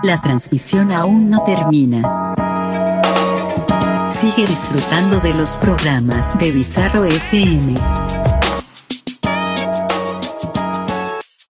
La transmisión aún no termina. Sigue disfrutando de los programas de Bizarro FM.